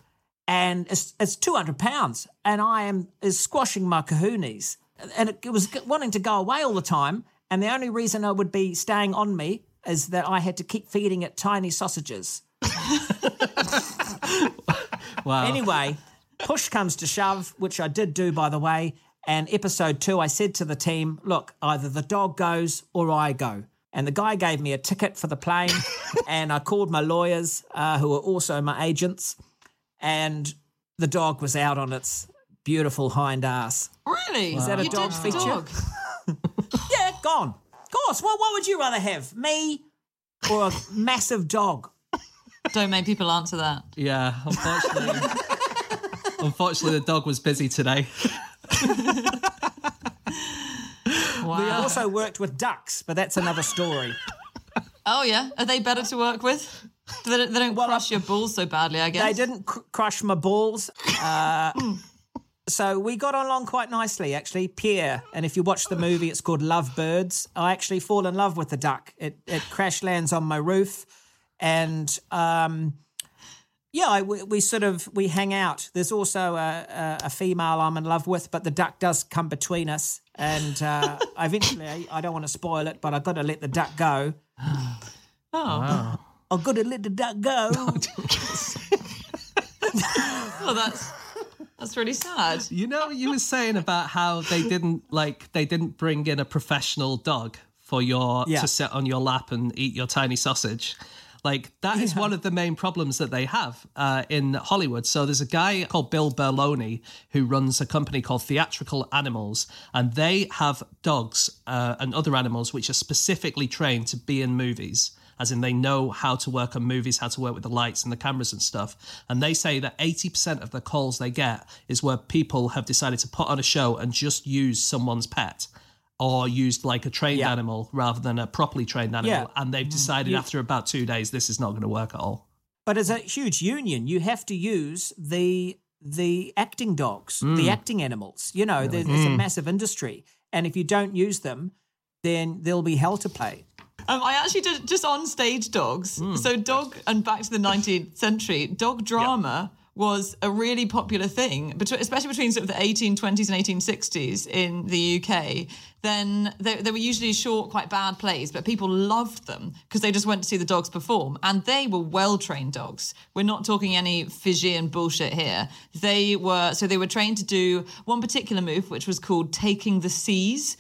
and it's, it's 200 pounds and I am is squashing my kahunas. And it, it was wanting to go away all the time. And the only reason it would be staying on me is that I had to keep feeding it tiny sausages. Wow. Anyway, push comes to shove, which I did do, by the way. And episode two, I said to the team, look, either the dog goes or I go. And the guy gave me a ticket for the plane. and I called my lawyers, uh, who are also my agents. And the dog was out on its beautiful hind ass. Really? Is that a You dog did feature? dog. Yeah, gone. Of course. Well, what would you rather have? Me or a massive dog? Don't make people answer that. Yeah, unfortunately. unfortunately, the dog was busy today. Wow. We also worked with ducks, but that's another story. Oh yeah, are they better to work with? They don't, they don't crush your balls so badly, I guess. They didn't cr- crush my balls. Uh, so we got along quite nicely, actually. Pierre, and if you watch the movie, it's called Love Birds. I actually fall in love with the duck. It, it crash lands on my roof, and um, yeah, I, we, we sort of we hang out. There's also a, a, a female I'm in love with, but the duck does come between us, and uh, eventually I don't want to spoil it, but I've got to let the duck go. Oh, I've got to let the duck go. well, that's that's really sad. You know, you were saying about how they didn't like they didn't bring in a professional dog for your Yeah. to sit on your lap and eat your tiny sausage. Like that is one of the main problems that they have uh, in Hollywood. So there's a guy called Bill Berloni who runs a company called Theatrical Animals, and they have dogs uh, and other animals which are specifically trained to be in movies. As in, they know how to work on movies, how to work with the lights and the cameras and stuff. And they say that 80% of the calls they get is where people have decided to put on a show and just use someone's pet or used like a trained Yeah. animal rather than a properly trained animal. Yeah. And they've mm. decided You- after about two days, this is not going to work at all. But as a huge union, you have to use the the acting dogs, the mm. acting animals. You know, there's, there's a mm. massive industry, and if you don't use them, then there'll be hell to pay. Um, I actually did just on stage dogs. So dog and back to the 19th century, dog drama was a really popular thing, especially between sort of the 1820s and 1860s in the UK. Then they, they were usually short, quite bad plays, but people loved them because they just went to see the dogs perform, and they were well trained dogs. We're not talking any Fijian bullshit here. They were so they were trained to do one particular move, which was called taking the seize.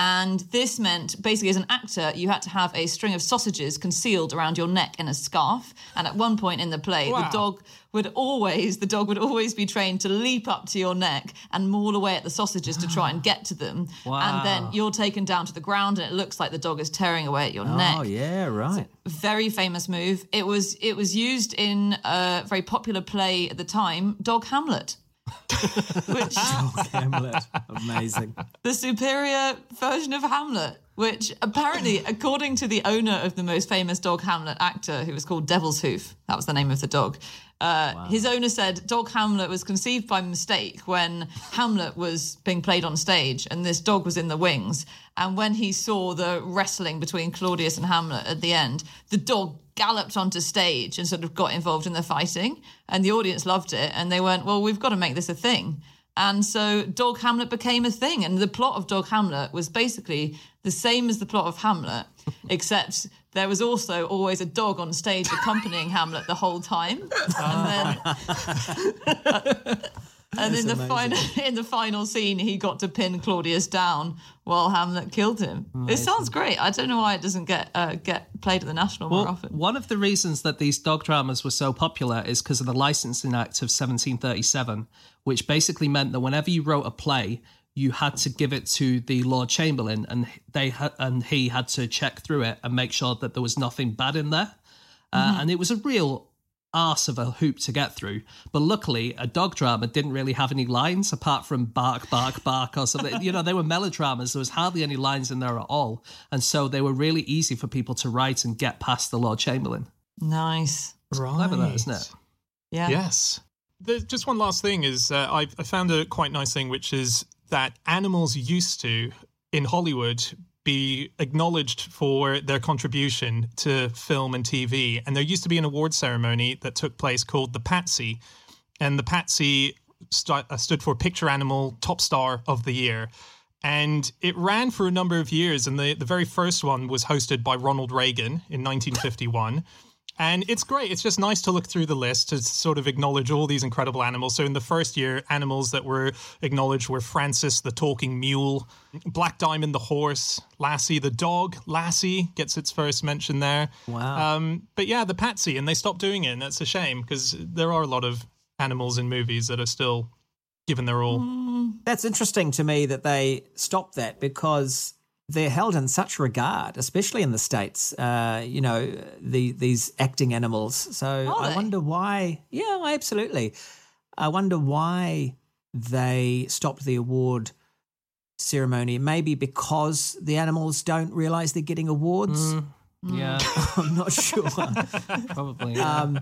And this meant basically, as an actor, you had to have a string of sausages concealed around your neck in a scarf. And at one point in the play, the dog would always, the dog would always be trained to leap up to your neck and maul away at the sausages to try and get to them. And then you're taken down to the ground, and it looks like the dog is tearing away at your oh, neck Oh yeah, right. very famous move. It was it was used in a very popular play at the time, Dog Hamlet. which Hamlet, amazing. the superior version of Hamlet, which apparently, according to the owner of the most famous Dog Hamlet actor, who was called Devil's Hoof, that was the name of the dog. Uh, His owner said Dog Hamlet was conceived by mistake when Hamlet was being played on stage and this dog was in the wings. And when he saw the wrestling between Claudius and Hamlet at the end, the dog galloped onto stage and sort of got involved in the fighting. And the audience loved it. And they went, well, we've got to make this a thing. And so Dog Hamlet became a thing. And the plot of Dog Hamlet was basically the same as the plot of Hamlet, except there was also always a dog on stage accompanying Hamlet the whole time. And then And in the final in the final scene, he got to pin Claudius down while Hamlet killed him. It sounds great. I don't know why it doesn't get uh, get played at the National more often. one of the reasons that these dog dramas were so popular is because of the Licensing Act of 1737, which basically meant that whenever you wrote a play, you had to give it to the Lord Chamberlain, and they ha- and he had to check through it and make sure that there was nothing bad in there. Uh, and it was a real arse of a hoop to get through. But luckily, a dog drama didn't really have any lines apart from bark, bark, bark or something. you know, they were melodramas. There was hardly any lines in there at all. And so they were really easy for people to write and get past the Lord Chamberlain. Nice. Right. Clever that, isn't it? Yeah. Yes. There's just one last thing is uh, I, I found a quite nice thing, which is that animals used to in Hollywood be acknowledged for their contribution to film and TV. And there used to be an award ceremony that took place called the Patsy. And the Patsy st- uh, stood for Picture Animal Top Star of the Year. And it ran for a number of years. And the, the very first one was hosted by Ronald Reagan in 1951. And it's great. It's just nice to look through the list to sort of acknowledge all these incredible animals. So in the first year, animals that were acknowledged were Francis the talking mule, Black Diamond the horse, Lassie the dog. Lassie gets its first mention there. Wow. Um, but yeah, the Patsy, and they stopped doing it, and that's a shame because there are a lot of animals in movies that are still given their all. That's interesting to me that they stopped that because they're held in such regard, especially in the states. Uh, you know, the these acting animals. So Are I they? wonder why. Yeah, absolutely. I wonder why they stopped the award ceremony. Maybe because the animals don't realize they're getting awards. Yeah, I'm not sure. probably. yeah. um,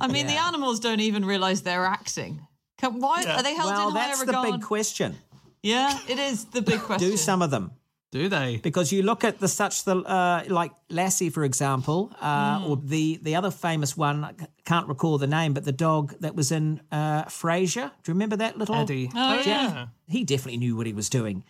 I mean, the animals don't even realize they're acting. Can, why are they held well, in higher regard? Well, that's the big question. yeah, it is the big question. Do some of them. Do they? because you look at the such the uh, like Lassie, for example, uh, or the the other famous one. I c- can't recall the name, but the dog that was in uh, Frasier. Do you remember that little Eddie. Oh, Jack? yeah. He definitely knew what he was doing,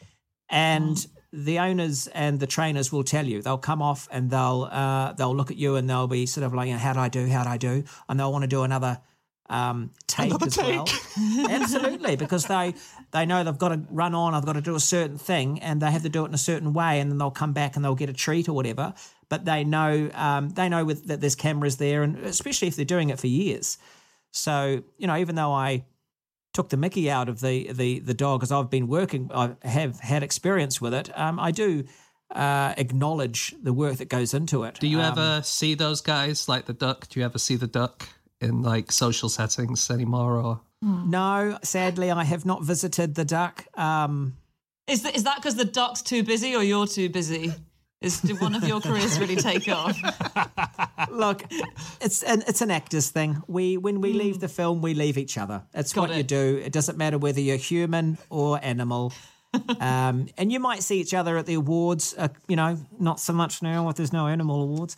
and Mm. the owners and the trainers will tell you. They'll come off and they'll uh, they'll look at you and they'll be sort of like, "How do I do? How do I do?" And they'll want to do another um, take Another as well. Absolutely, because they they know they've got to run on. I've got to do a certain thing, and they have to do it in a certain way, and then they'll come back and they'll get a treat or whatever. But they know um, they know with, that there's cameras there, and especially if they're doing it for years. So you know, even though I took the Mickey out of the the the dog, as I've been working, I have had experience with it. Um, I do uh, acknowledge the work that goes into it. Do you Um, ever see those guys like the duck? Do you ever see the duck in like social settings anymore? Or No, sadly, I have not visited the duck. Um, Is, th- is that because the duck's too busy or you're too busy? Is did one of your careers really take off? Look, it's an it's an actor's thing. We when we leave the film, we leave each other. It's Got what you do. It doesn't matter whether you're human or animal. um, and you might see each other at the awards. Uh, you know, not so much now if there's no animal awards.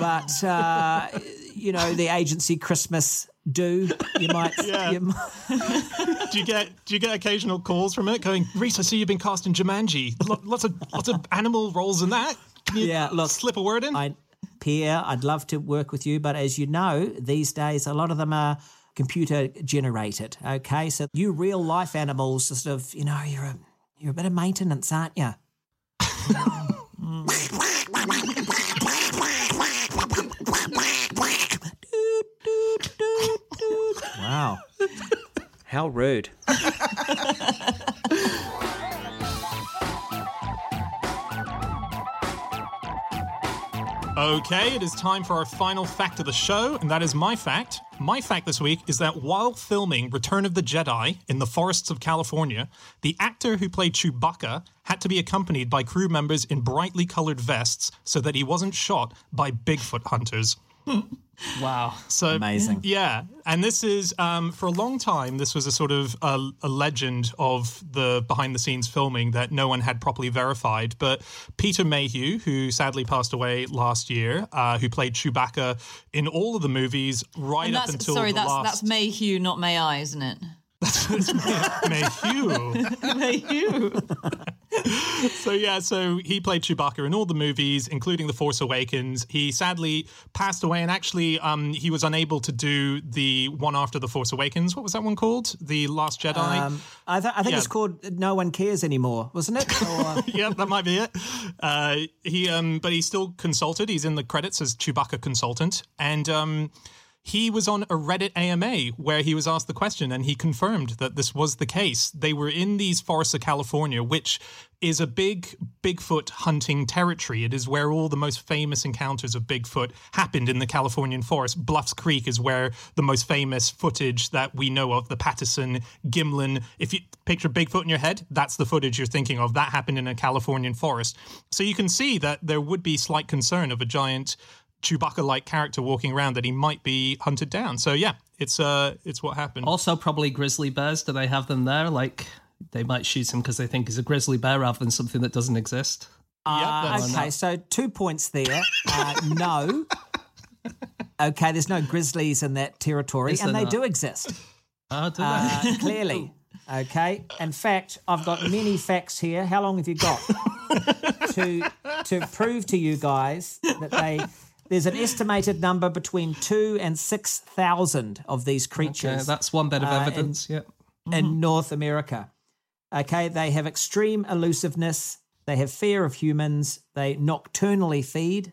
But uh, you know, the agency Christmas do. You might. Yeah. you might- do you get do you get occasional calls from it going, Rhys, I see you've been cast in Jumanji. Lo- Lots of lots of animal roles in that. Can you Yeah, look, slip a word in? I, Pierre, I'd love to work with you, but as you know, these days a lot of them are computer generated. Okay, so you real life animals, sort of, you know, you're a you're a bit of maintenance, aren't you? wow, how rude. Okay, it is time for our final fact of the show, and that is my fact. My fact this week is that while filming Return of the Jedi in the forests of California, the actor who played Chewbacca had to be accompanied by crew members in brightly colored vests so that he wasn't shot by Bigfoot hunters. wow, So Amazing. Yeah, and this is um, for a long time. This was a sort of a, a legend of the behind-the-scenes filming that no one had properly verified. But Peter Mayhew, who sadly passed away last year, uh, who played Chewbacca in all of the movies right up until sorry, the that's last. Sorry, that's Mayhew, not May I, isn't it? Mayhew. Mayhew. so yeah, so he played Chewbacca in all the movies, including The Force Awakens. He sadly passed away, and actually, um, he was unable to do the one after The Force Awakens. What was that one called? The Last Jedi. Um, I, th- I think Yeah. it's called No One Cares Anymore, wasn't it? Or, yeah, that might be it. Uh, he, um, but he still consulted. He's in the credits as Chewbacca consultant, and um, he was on a Reddit AMA where he was asked the question, and he confirmed that this was the case. They were in these forests of California, which is a big Bigfoot hunting territory. It is where all the most famous encounters of Bigfoot happened in the Californian forest. Bluffs Creek is where the most famous footage that we know of, the Patterson, Gimlin. If you picture Bigfoot in your head, that's the footage you're thinking of. That happened in a Californian forest. So you can see that there would be slight concern of a giant Chewbacca-like character walking around that he might be hunted down. So yeah, it's uh, it's what happened. Also, probably grizzly bears. Do they have them there? Like, they might shoot him because they think he's a grizzly bear rather than something that doesn't exist. Uh, that's- okay, so two points there. Uh, no. Okay, there's no grizzlies in that territory, Is and they not? do exist. Oh, do they? Uh, clearly. Okay. In fact, I've got many facts here. How long have you got to to prove to you guys that they there's an estimated number between two and six thousand of these Okay, creatures that's one bit of Uh, and- evidence. yeah. in North America. Okay, they have extreme elusiveness. They have fear of humans. They nocturnally feed,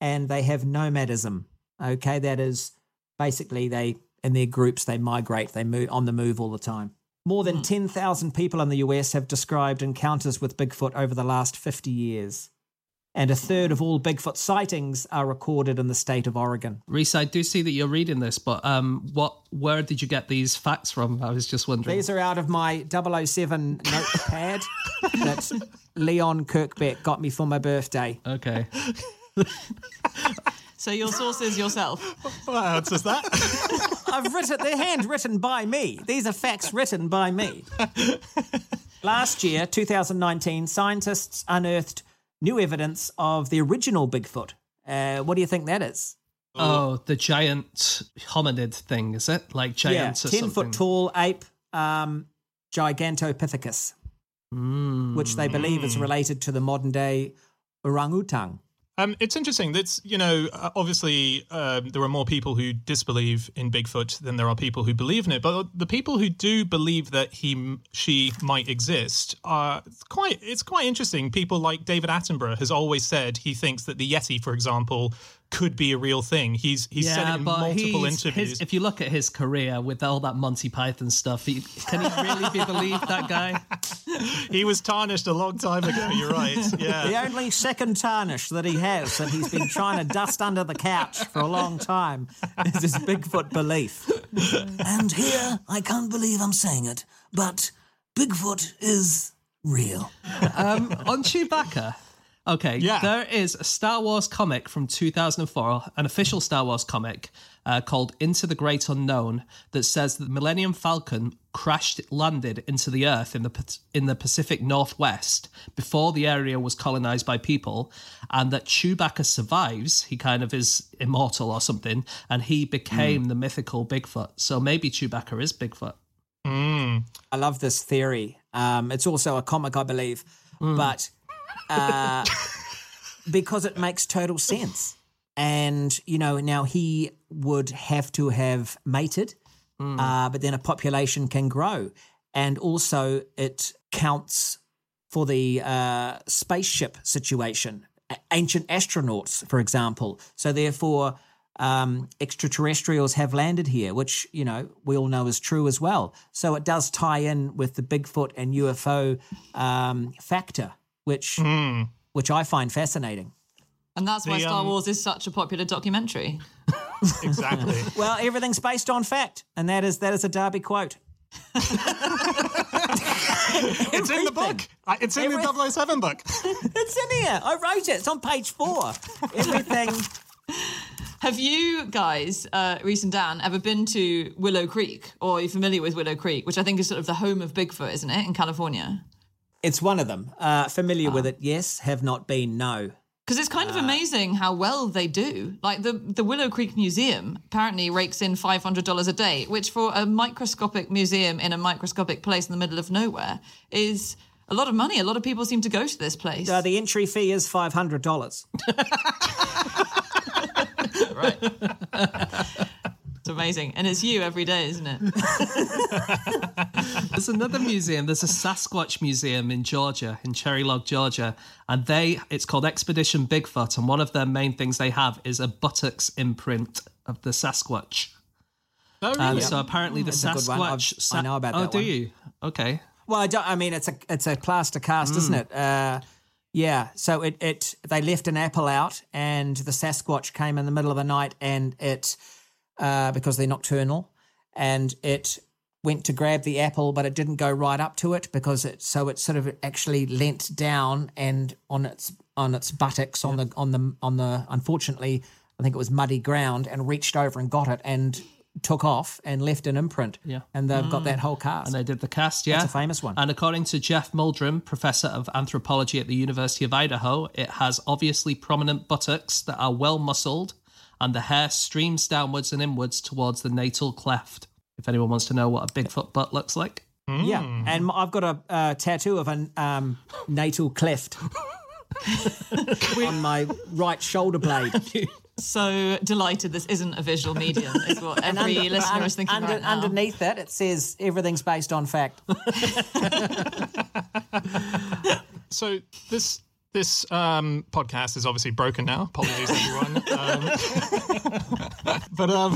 and they have nomadism. Okay, that is basically they in their groups they migrate. They move on the move all the time. More than ten thousand people in the US have described encounters with Bigfoot over the last fifty years, and a third of all Bigfoot sightings are recorded in the state of Oregon. Rhys, I do see that you're reading this, but um, what? Where did you get these facts from? I was just wondering. These are out of my 007 notepad that Leon Kirkbeck got me for my birthday. Okay. So your source is yourself. What answers that? I've written, they're handwritten by me. These are facts written by me. Last year, 2019, scientists unearthed new evidence of the original Bigfoot. Uh, what do you think that is? Oh, the giant hominid thing, is it? Like giants yeah, or 10 something? foot tall ape, um, Gigantopithecus, which they believe is related to the modern day orangutan. Um, it's interesting. That's you know, uh, obviously um, there are more people who disbelieve in Bigfoot than there are people who believe in it. But the people who do believe that he, she might exist are quite. It's quite interesting. People like David Attenborough has always said he thinks that the Yeti, for example, could be a real thing. He's he's said it in multiple interviews. his- if you look at his career with all that Monty Python stuff, he, can he really be believed, that guy? he was tarnished a long time ago. You're right. Yeah. The only second tarnish that he has that he's been trying to dust under the couch for a long time is his Bigfoot belief. And here, I can't believe I'm saying it, but Bigfoot is real. Um, on Chewbacca. Okay, Yeah. there is a Star Wars comic from 2004, an official Star Wars comic uh, called Into the Great Unknown, that says that the Millennium Falcon crashed landed into the Earth in the in the Pacific Northwest before the area was colonized by people, and that Chewbacca survives. He kind of is immortal or something, and he became the mythical Bigfoot. So maybe Chewbacca is Bigfoot. I love this theory. Um, it's also a comic, I believe, but uh, because it makes total sense. And, you know, now he would have to have mated, uh, but then a population can grow. And also, it counts for the uh, spaceship situation. Ancient astronauts, for example. So, therefore, um, extraterrestrials have landed here, which, you know, we all know is true as well. So, it does tie in with the Bigfoot and UFO um, factor, which, which I find fascinating. And that's why The, Star um, Wars is such a popular documentary. Exactly. Well, everything's based on fact, and that is that is a Darby quote. it's in the book. It's in Every- the 007 book. It's in here. I wrote it. It's on page four. Everything. Have you guys, uh, Rhys and Dan, ever been to Willow Creek? Or are you familiar with Willow Creek, which I think is sort of the home of Bigfoot, isn't it, in California? It's one of them. Uh, familiar with it? Yes. Have not been? No. Because it's kind of amazing how well they do. Like the, the Willow Creek Museum apparently rakes in $500 a day, which for a microscopic museum in a microscopic place in the middle of nowhere is a lot of money. A lot of people seem to go to this place. Uh, the entry fee is five hundred dollars. right. it's amazing. And it's you every day, isn't it? There's another museum. There's a Sasquatch museum in Georgia, in Cherry Log, Georgia, and they it's called Expedition Bigfoot, and one of their main things they have is a buttocks imprint of the Sasquatch. Oh, And really? so apparently the That's a good one. I've- Sasquatch. I know about oh, that do one. you? Okay. Well, I don't. I mean, it's a it's a plaster cast, isn't it? Uh, yeah. So it it they left an apple out, and the Sasquatch came in the middle of the night, and it uh, because they're nocturnal, and it went to grab the apple, but it didn't go right up to it because it so it sort of actually leant down and on its on its buttocks on the on the on the unfortunately I think it was muddy ground and reached over and got it and took off and left an imprint. Yeah. And they've got that whole cast. And they did the cast, yeah. That's a famous one. And according to Jeff Meldrum, professor of anthropology at the University of Idaho, it has obviously prominent buttocks that are well muscled, and the hair streams downwards and inwards towards the natal cleft. If anyone wants to know what a Bigfoot butt looks like. Yeah, and I've got a uh, tattoo of a um, natal cleft on my right shoulder blade. so delighted this isn't a visual medium, is what every Under- listener un- is thinking under- right now. Underneath that, it says everything's based on fact. So this this um, podcast is obviously broken now. Apologies, everyone. Um, but um,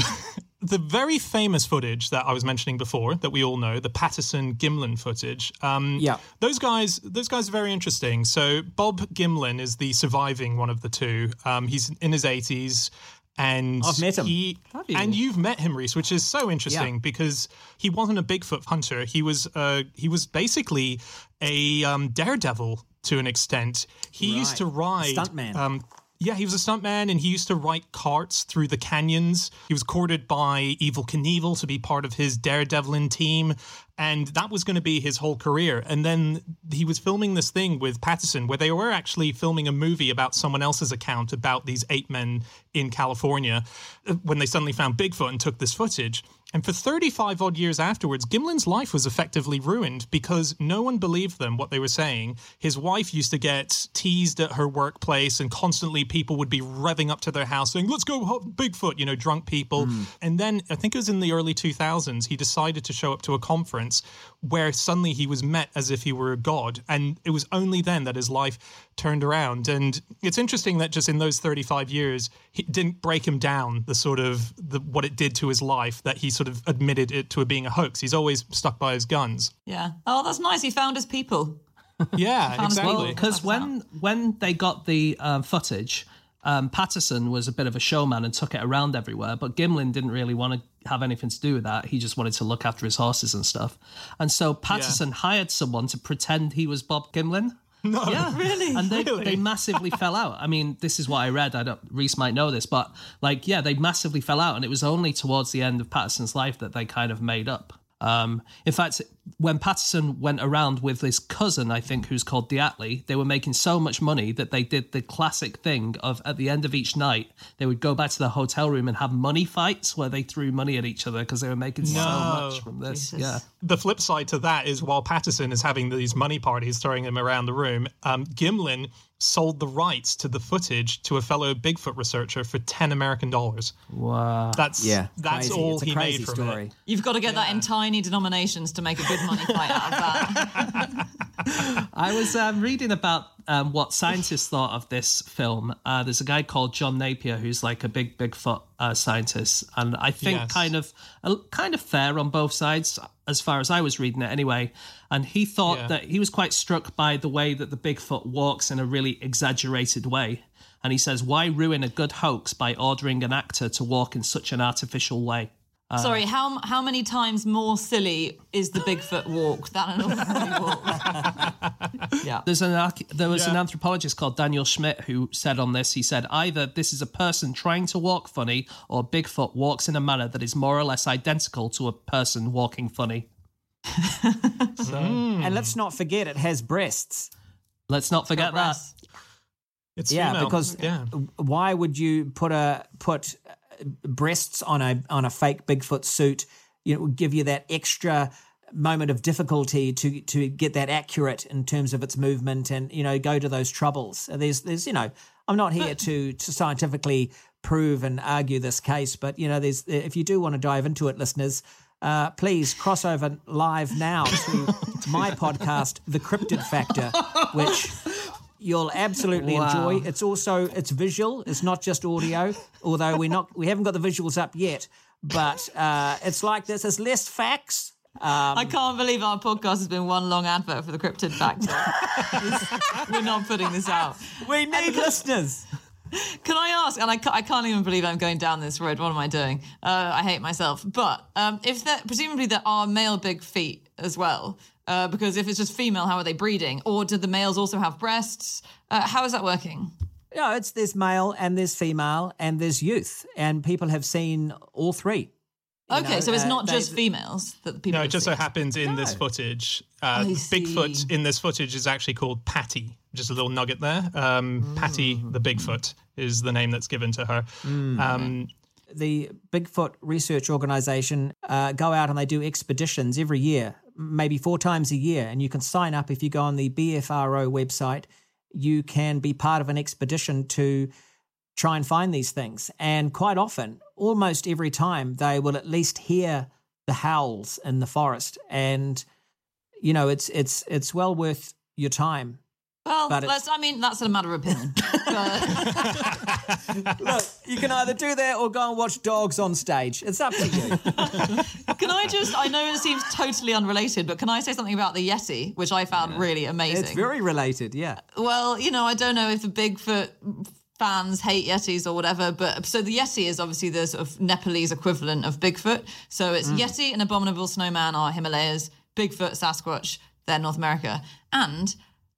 the very famous footage that I was mentioning before, that we all know, the Patterson Gimlin footage. Um, Yeah. those guys. Those guys are very interesting. So Bob Gimlin is the surviving one of the two. Um, he's in his eighties. And I've met him. He, you? And you've met him, Rhys, which is so interesting Yeah. because he wasn't a Bigfoot hunter. He was uh, he was basically a um, daredevil to an extent. He used to ride Stuntman. Um, yeah, he was a stuntman and he used to ride carts through the canyons. He was courted by Evel Knievel to be part of his daredevilin team. And that was going to be his whole career. And then he was filming this thing with Patterson where they were actually filming a movie about someone else's account about these eight men in California uh, when they suddenly found Bigfoot and took this footage. And for 35 odd years afterwards, Gimlin's life was effectively ruined because no one believed them what they were saying. His wife used to get teased at her workplace, and constantly people would be revving up to their house saying, Let's go, Bigfoot, you know, drunk people. Hmm. And then I think it was in the early 2000s, he decided to show up to a conference where suddenly he was met as if he were a god. And it was only then that his life turned around. And it's interesting that just in those 35 years, it didn't break him down the sort of the, what it did to his life that he sort of admitted it to being a hoax. He's always stuck by his guns. yeah. Oh, that's nice. He found his people. Yeah, exactly. Because That's when when they got the um, footage, um, Patterson was a bit of a showman and took it around everywhere, but Gimlin didn't really want to have anything to do with that. He just wanted to look after his horses and stuff. And so Patterson hired someone to pretend he was Bob Gimlin. No, Yeah, Really? And they, Really? they massively fell out. I mean, this is what I read. I don't. Rhys might know this, but like, yeah, they massively fell out, and it was only towards the end of Patterson's life that they kind of made up. Um, in fact, when Patterson went around with his cousin, I think, who's called DeAtley, they were making so much money that they did the classic thing of at the end of each night, they would go back to the hotel room and have money fights where they threw money at each other because they were making so much from this. Jesus. Yeah. The flip side to that is while Patterson is having these money parties, throwing them around the room, um, Gimlin sold the rights to the footage to a fellow Bigfoot researcher for 10 American dollars. Wow. That's Yeah, that's crazy. all it's a he crazy made from story. it. You've got to get that in tiny denominations to make a good money fight out of that. I was um, reading about um, what scientists thought of this film. Uh, there's a guy called John Napier who's like a big Bigfoot uh, scientist, and I think Yes. kind of uh, kind of fair on both sides as far as I was reading it anyway. And he thought Yeah. that he was quite struck by the way that the Bigfoot walks in a really exaggerated way. And he says, "Why ruin a good hoax by ordering an actor to walk in such an artificial way?" Sorry, how how many times more silly is the Bigfoot walk than an ordinary walk? yeah. There's an there was an anthropologist called Daniel Schmitt who said on this. He said either this is a person trying to walk funny, or Bigfoot walks in a manner that is more or less identical to a person walking funny. And let's not forget, it has breasts. Let's not forget that. Progress. It's Yeah, female. because yeah. why would you put a put uh, breasts on a on a fake Bigfoot suit? You know, give you that extra moment of difficulty to to get that accurate in terms of its movement and you know go to those troubles. There's there's you know I'm not here to to scientifically prove and argue this case, but you know there's if you do want to dive into it, listeners. Uh, please cross over live now to my podcast, The Cryptid Factor, which you'll absolutely Wow. enjoy. It's also it's visual. It's not just audio. Although we're not we haven't got the visuals up yet, but uh, it's like this. There's less facts. I can't believe our podcast has been one long advert for the Cryptid Factor. We're not putting this out. We need listeners. Can I ask? And I, I can't even believe I'm going down this road. What am I doing? Uh, I hate myself. But um, if there, presumably there are male big feet as well, uh, because if it's just female, how are they breeding? Or do the males also have breasts? Uh, how is that working? No, it's there's male and there's female and there's youth, and people have seen all three. You Okay, know, so it's uh, not they- just females that the people. No, it have just so happens in this footage, uh, Bigfoot in this footage is actually called Patty. Just a little nugget there. Um, Patty Mm. the Bigfoot is the name that's given to her. Um, the Bigfoot Research Organization uh, go out and they do expeditions every year, maybe four times a year. And you can sign up if you go on the BFRO website. You can be part of an expedition to try and find these things. And quite often, almost every time, they will at least hear the howls in the forest. And you know, it's it's it's well worth your time. Well, but let's. I mean, that's a matter of opinion. But Look, you can either do that or go and watch dogs on stage. It's up to you. can I just? I know it seems totally unrelated, but can I say something about the Yeti, which I found really amazing? it's very related, yeah. Well, you know, I don't know if the Bigfoot fans hate Yetis or whatever, but so the Yeti is obviously the sort of Nepalese equivalent of Bigfoot. So it's mm. Yeti and Abominable Snowman are Himalayas, Bigfoot, Sasquatch, they're North America. And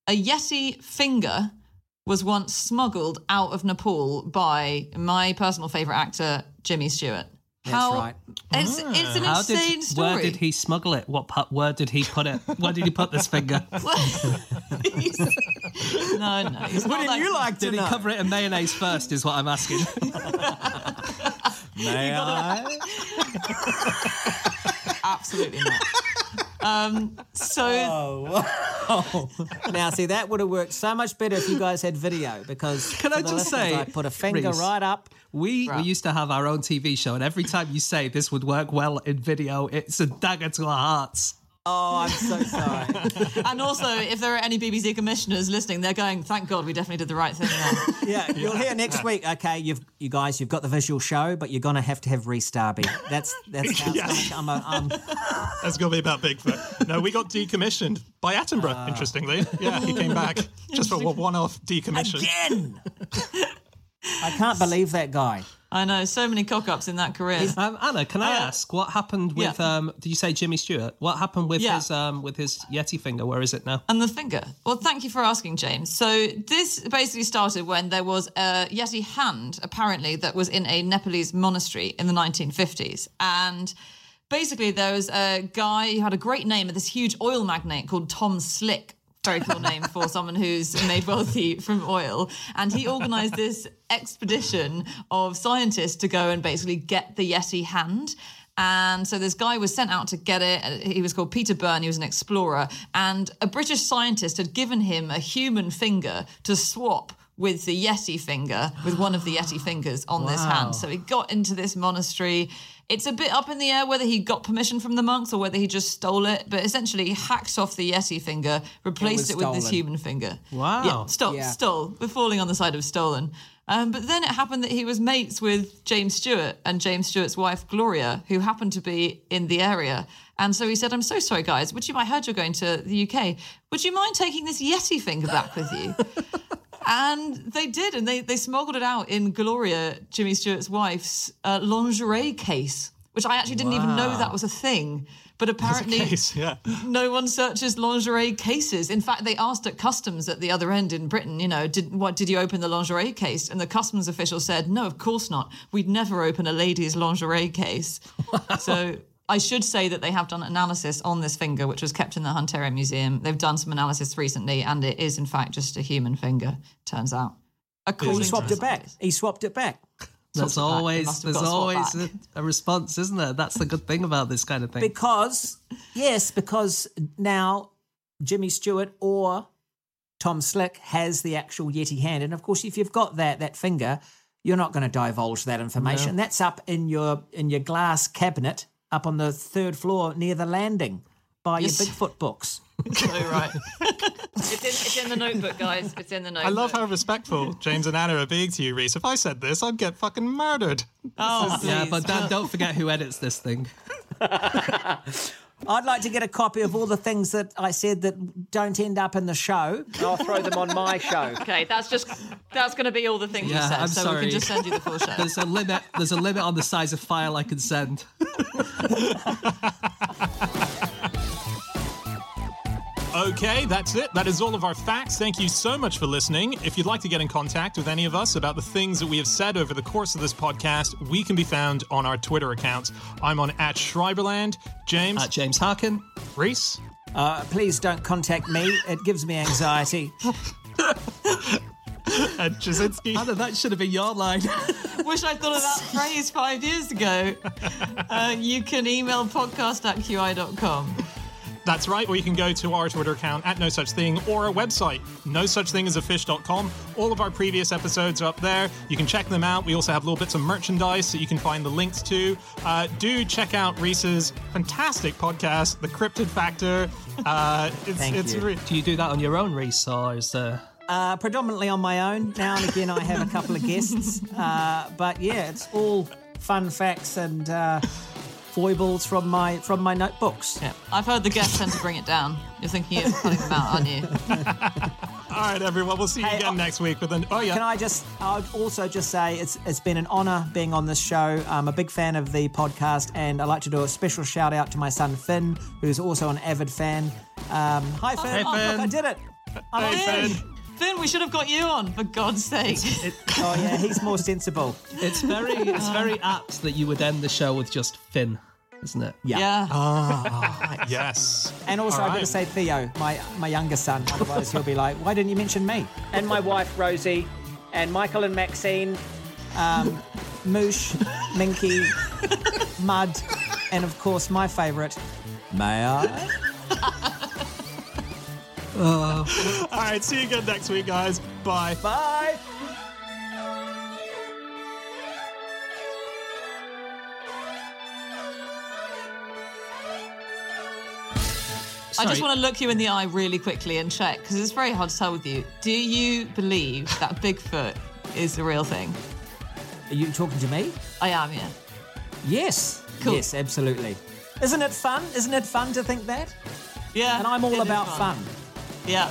a Yeti finger was once smuggled out of Nepal by my personal favourite actor, Jimmy Stewart. That's right. It's, it's an How insane did story. where did he smuggle it? What where did he put it? Where did he put this finger? no, no. Wouldn't like- you like to Did he cover it in mayonnaise first? Is what I'm asking. May I? Absolutely not. Um, so Oh, Now, see, that would have worked so much better if you guys had video because. Can I just say, I put a finger Rhys, right up. We we used to have our own TV show, and every time you say this would work well in video, it's a dagger to our hearts. Oh, I'm so sorry. and also, if there are any BBC commissioners listening, they're going, "Thank God we definitely did the right thing." There. yeah, you'll hear next week. Okay, you've you guys, you've got the visual show, but you're gonna have to have Rhys Darby. That's that's how it's gonna come. I'm, That's going to be about Bigfoot. No, we got decommissioned by Attenborough, Ah. interestingly. Yeah, he came back just for a one off decommission. again. I can't believe that guy. I know so many cock ups in that career. Um, Anna, can I Uh, ask what happened with? yeah. Um, did you say Jimmy Stewart? What happened with Yeah. his um, with his Yeti finger? Where is it now? And the finger. Well, thank you for asking, James. So this basically started when there was a Yeti hand, apparently, that was in a Nepalese monastery in the 1950s. And basically, there was a guy who had a great name, of this huge oil magnate called Tom Slick. Very cool name for someone who's made wealthy from oil. And he organized this expedition of scientists to go and basically get the Yeti hand. And so this guy was sent out to get it. He was called Peter Byrne. He was an explorer. And a British scientist had given him a human finger to swap with the Yeti finger, with one of the Yeti fingers on this hand. So he got into this monastery. It's a bit up in the air whether he got permission from the monks or whether he just stole it. But essentially, he hacked off the Yeti finger, replaced was it, with this human finger. Wow. Yeah, stole, Yeah. stole. We're falling on the side of stolen. Um, but then it happened that he was mates with James Stewart and James Stewart's wife Gloria, who happened to be in the area. And so he said, "I'm so sorry, guys. Would you? I heard you're going to the UK. Would you mind taking this Yeti finger back with you?" and they did, and they they smuggled it out in Gloria, Jimmy Stewart's wife's uh, lingerie case, which I actually didn't even know that was a thing. But apparently, Case, yeah. no one searches lingerie cases. In fact, they asked at customs at the other end in Britain, you know, did what did you open the lingerie case? And the customs official said, "No, of course not. We'd never open a lady's lingerie case." So I should say that they have done analysis on this finger, which was kept in the Hunterian Museum. They've done some analysis recently, and it is in fact just a human finger. Turns out, according He swapped to it back. He swapped it back. There's sorts of that. They always must have there's got swap always a, a response, isn't there? That's the good thing about this kind of thing. Because, yes, because now Jimmy Stewart or Tom Slick has the actual Yeti hand. And of course, if you've got that that finger, you're not going to divulge that information. That's up in your in your glass cabinet up on the third floor near the landing Buy Yes. your Bigfoot books. So oh, right. it's, in, it's in the notebook, guys. It's in the notebook. I love how respectful James and Anna are being to you, Rhys. If I said this, I'd get fucking murdered. Oh, yeah, please. but Dan, don't forget who edits this thing. I'd like to get a copy of all the things that I said that don't end up in the show. I'll throw them on my show. Okay, that's just that's going to be all the things Yeah, you said. I'm so we sorry. can just send you the full show. There's a limit. There's a limit on the size of file I can send. Okay, that's it. That is all of our facts. Thank you so much for listening. If you'd like to get in contact with any of us about the things that we have said over the course of this podcast, we can be found on our Twitter accounts. I'm on at Schreiberland. James, At James Harkin. Rhys, Uh, please don't contact me. It gives me anxiety. at Ptaszynski. Anna, that should have been your line. Wish I thought of that phrase five years ago. Uh, you can email podcast at qi.com. That's right, or you can go to our Twitter account at No Such Thing or our website, no such thing as a fish.com. All of our previous episodes are up there. You can check them out. We also have little bits of merchandise that you can find the links to. Uh, do check out Rhys's fantastic podcast, The Cryptid Factor. Uh, it's Thank it's you. re- Do you do that on your own, Rhys, or is there? Uh, predominantly on my own. Now and again, I have a couple of guests. Uh, but yeah, it's all fun facts and uh, foibles from my from my notebooks. Yeah, I've heard the guests tend to bring it down. You're thinking of cutting them out, aren't you? all right, everyone. We'll see you Hey, again uh, next week with an. Oh yeah. Can I just? I'd also just say it's it's been an honour being on this show. I'm a big fan of the podcast, and I'd like to do a special shout out to my son Finn, who's also an avid fan. Um, hi Finn! Hey, Oh, Finn. look, I did it! I'm Hey, stage. Finn. Finn, we should have got you on, for God's sake. Oh yeah, he's more sensible. It's very, it's very apt that you would end the show with just Finn, isn't it? Yeah. yeah. Yes. And also, All I've got to right. say Theo, my my younger son. Otherwise, he'll be like, "Why didn't you mention me?" And my wife Rosie, and Michael and Maxine, um, Moosh, Minky, Mud, and of course my favourite, May I? All right. See you again next week, guys. Bye. Bye. I just want to look you in the eye really quickly and check, because it's very hard to tell with you. Do you believe that Bigfoot is the real thing? Are you talking to me? I am, yeah. Yes. Cool. Yes, absolutely. Isn't it fun? Isn't it fun to think that? Yeah. And I'm all it is about fun. Yeah.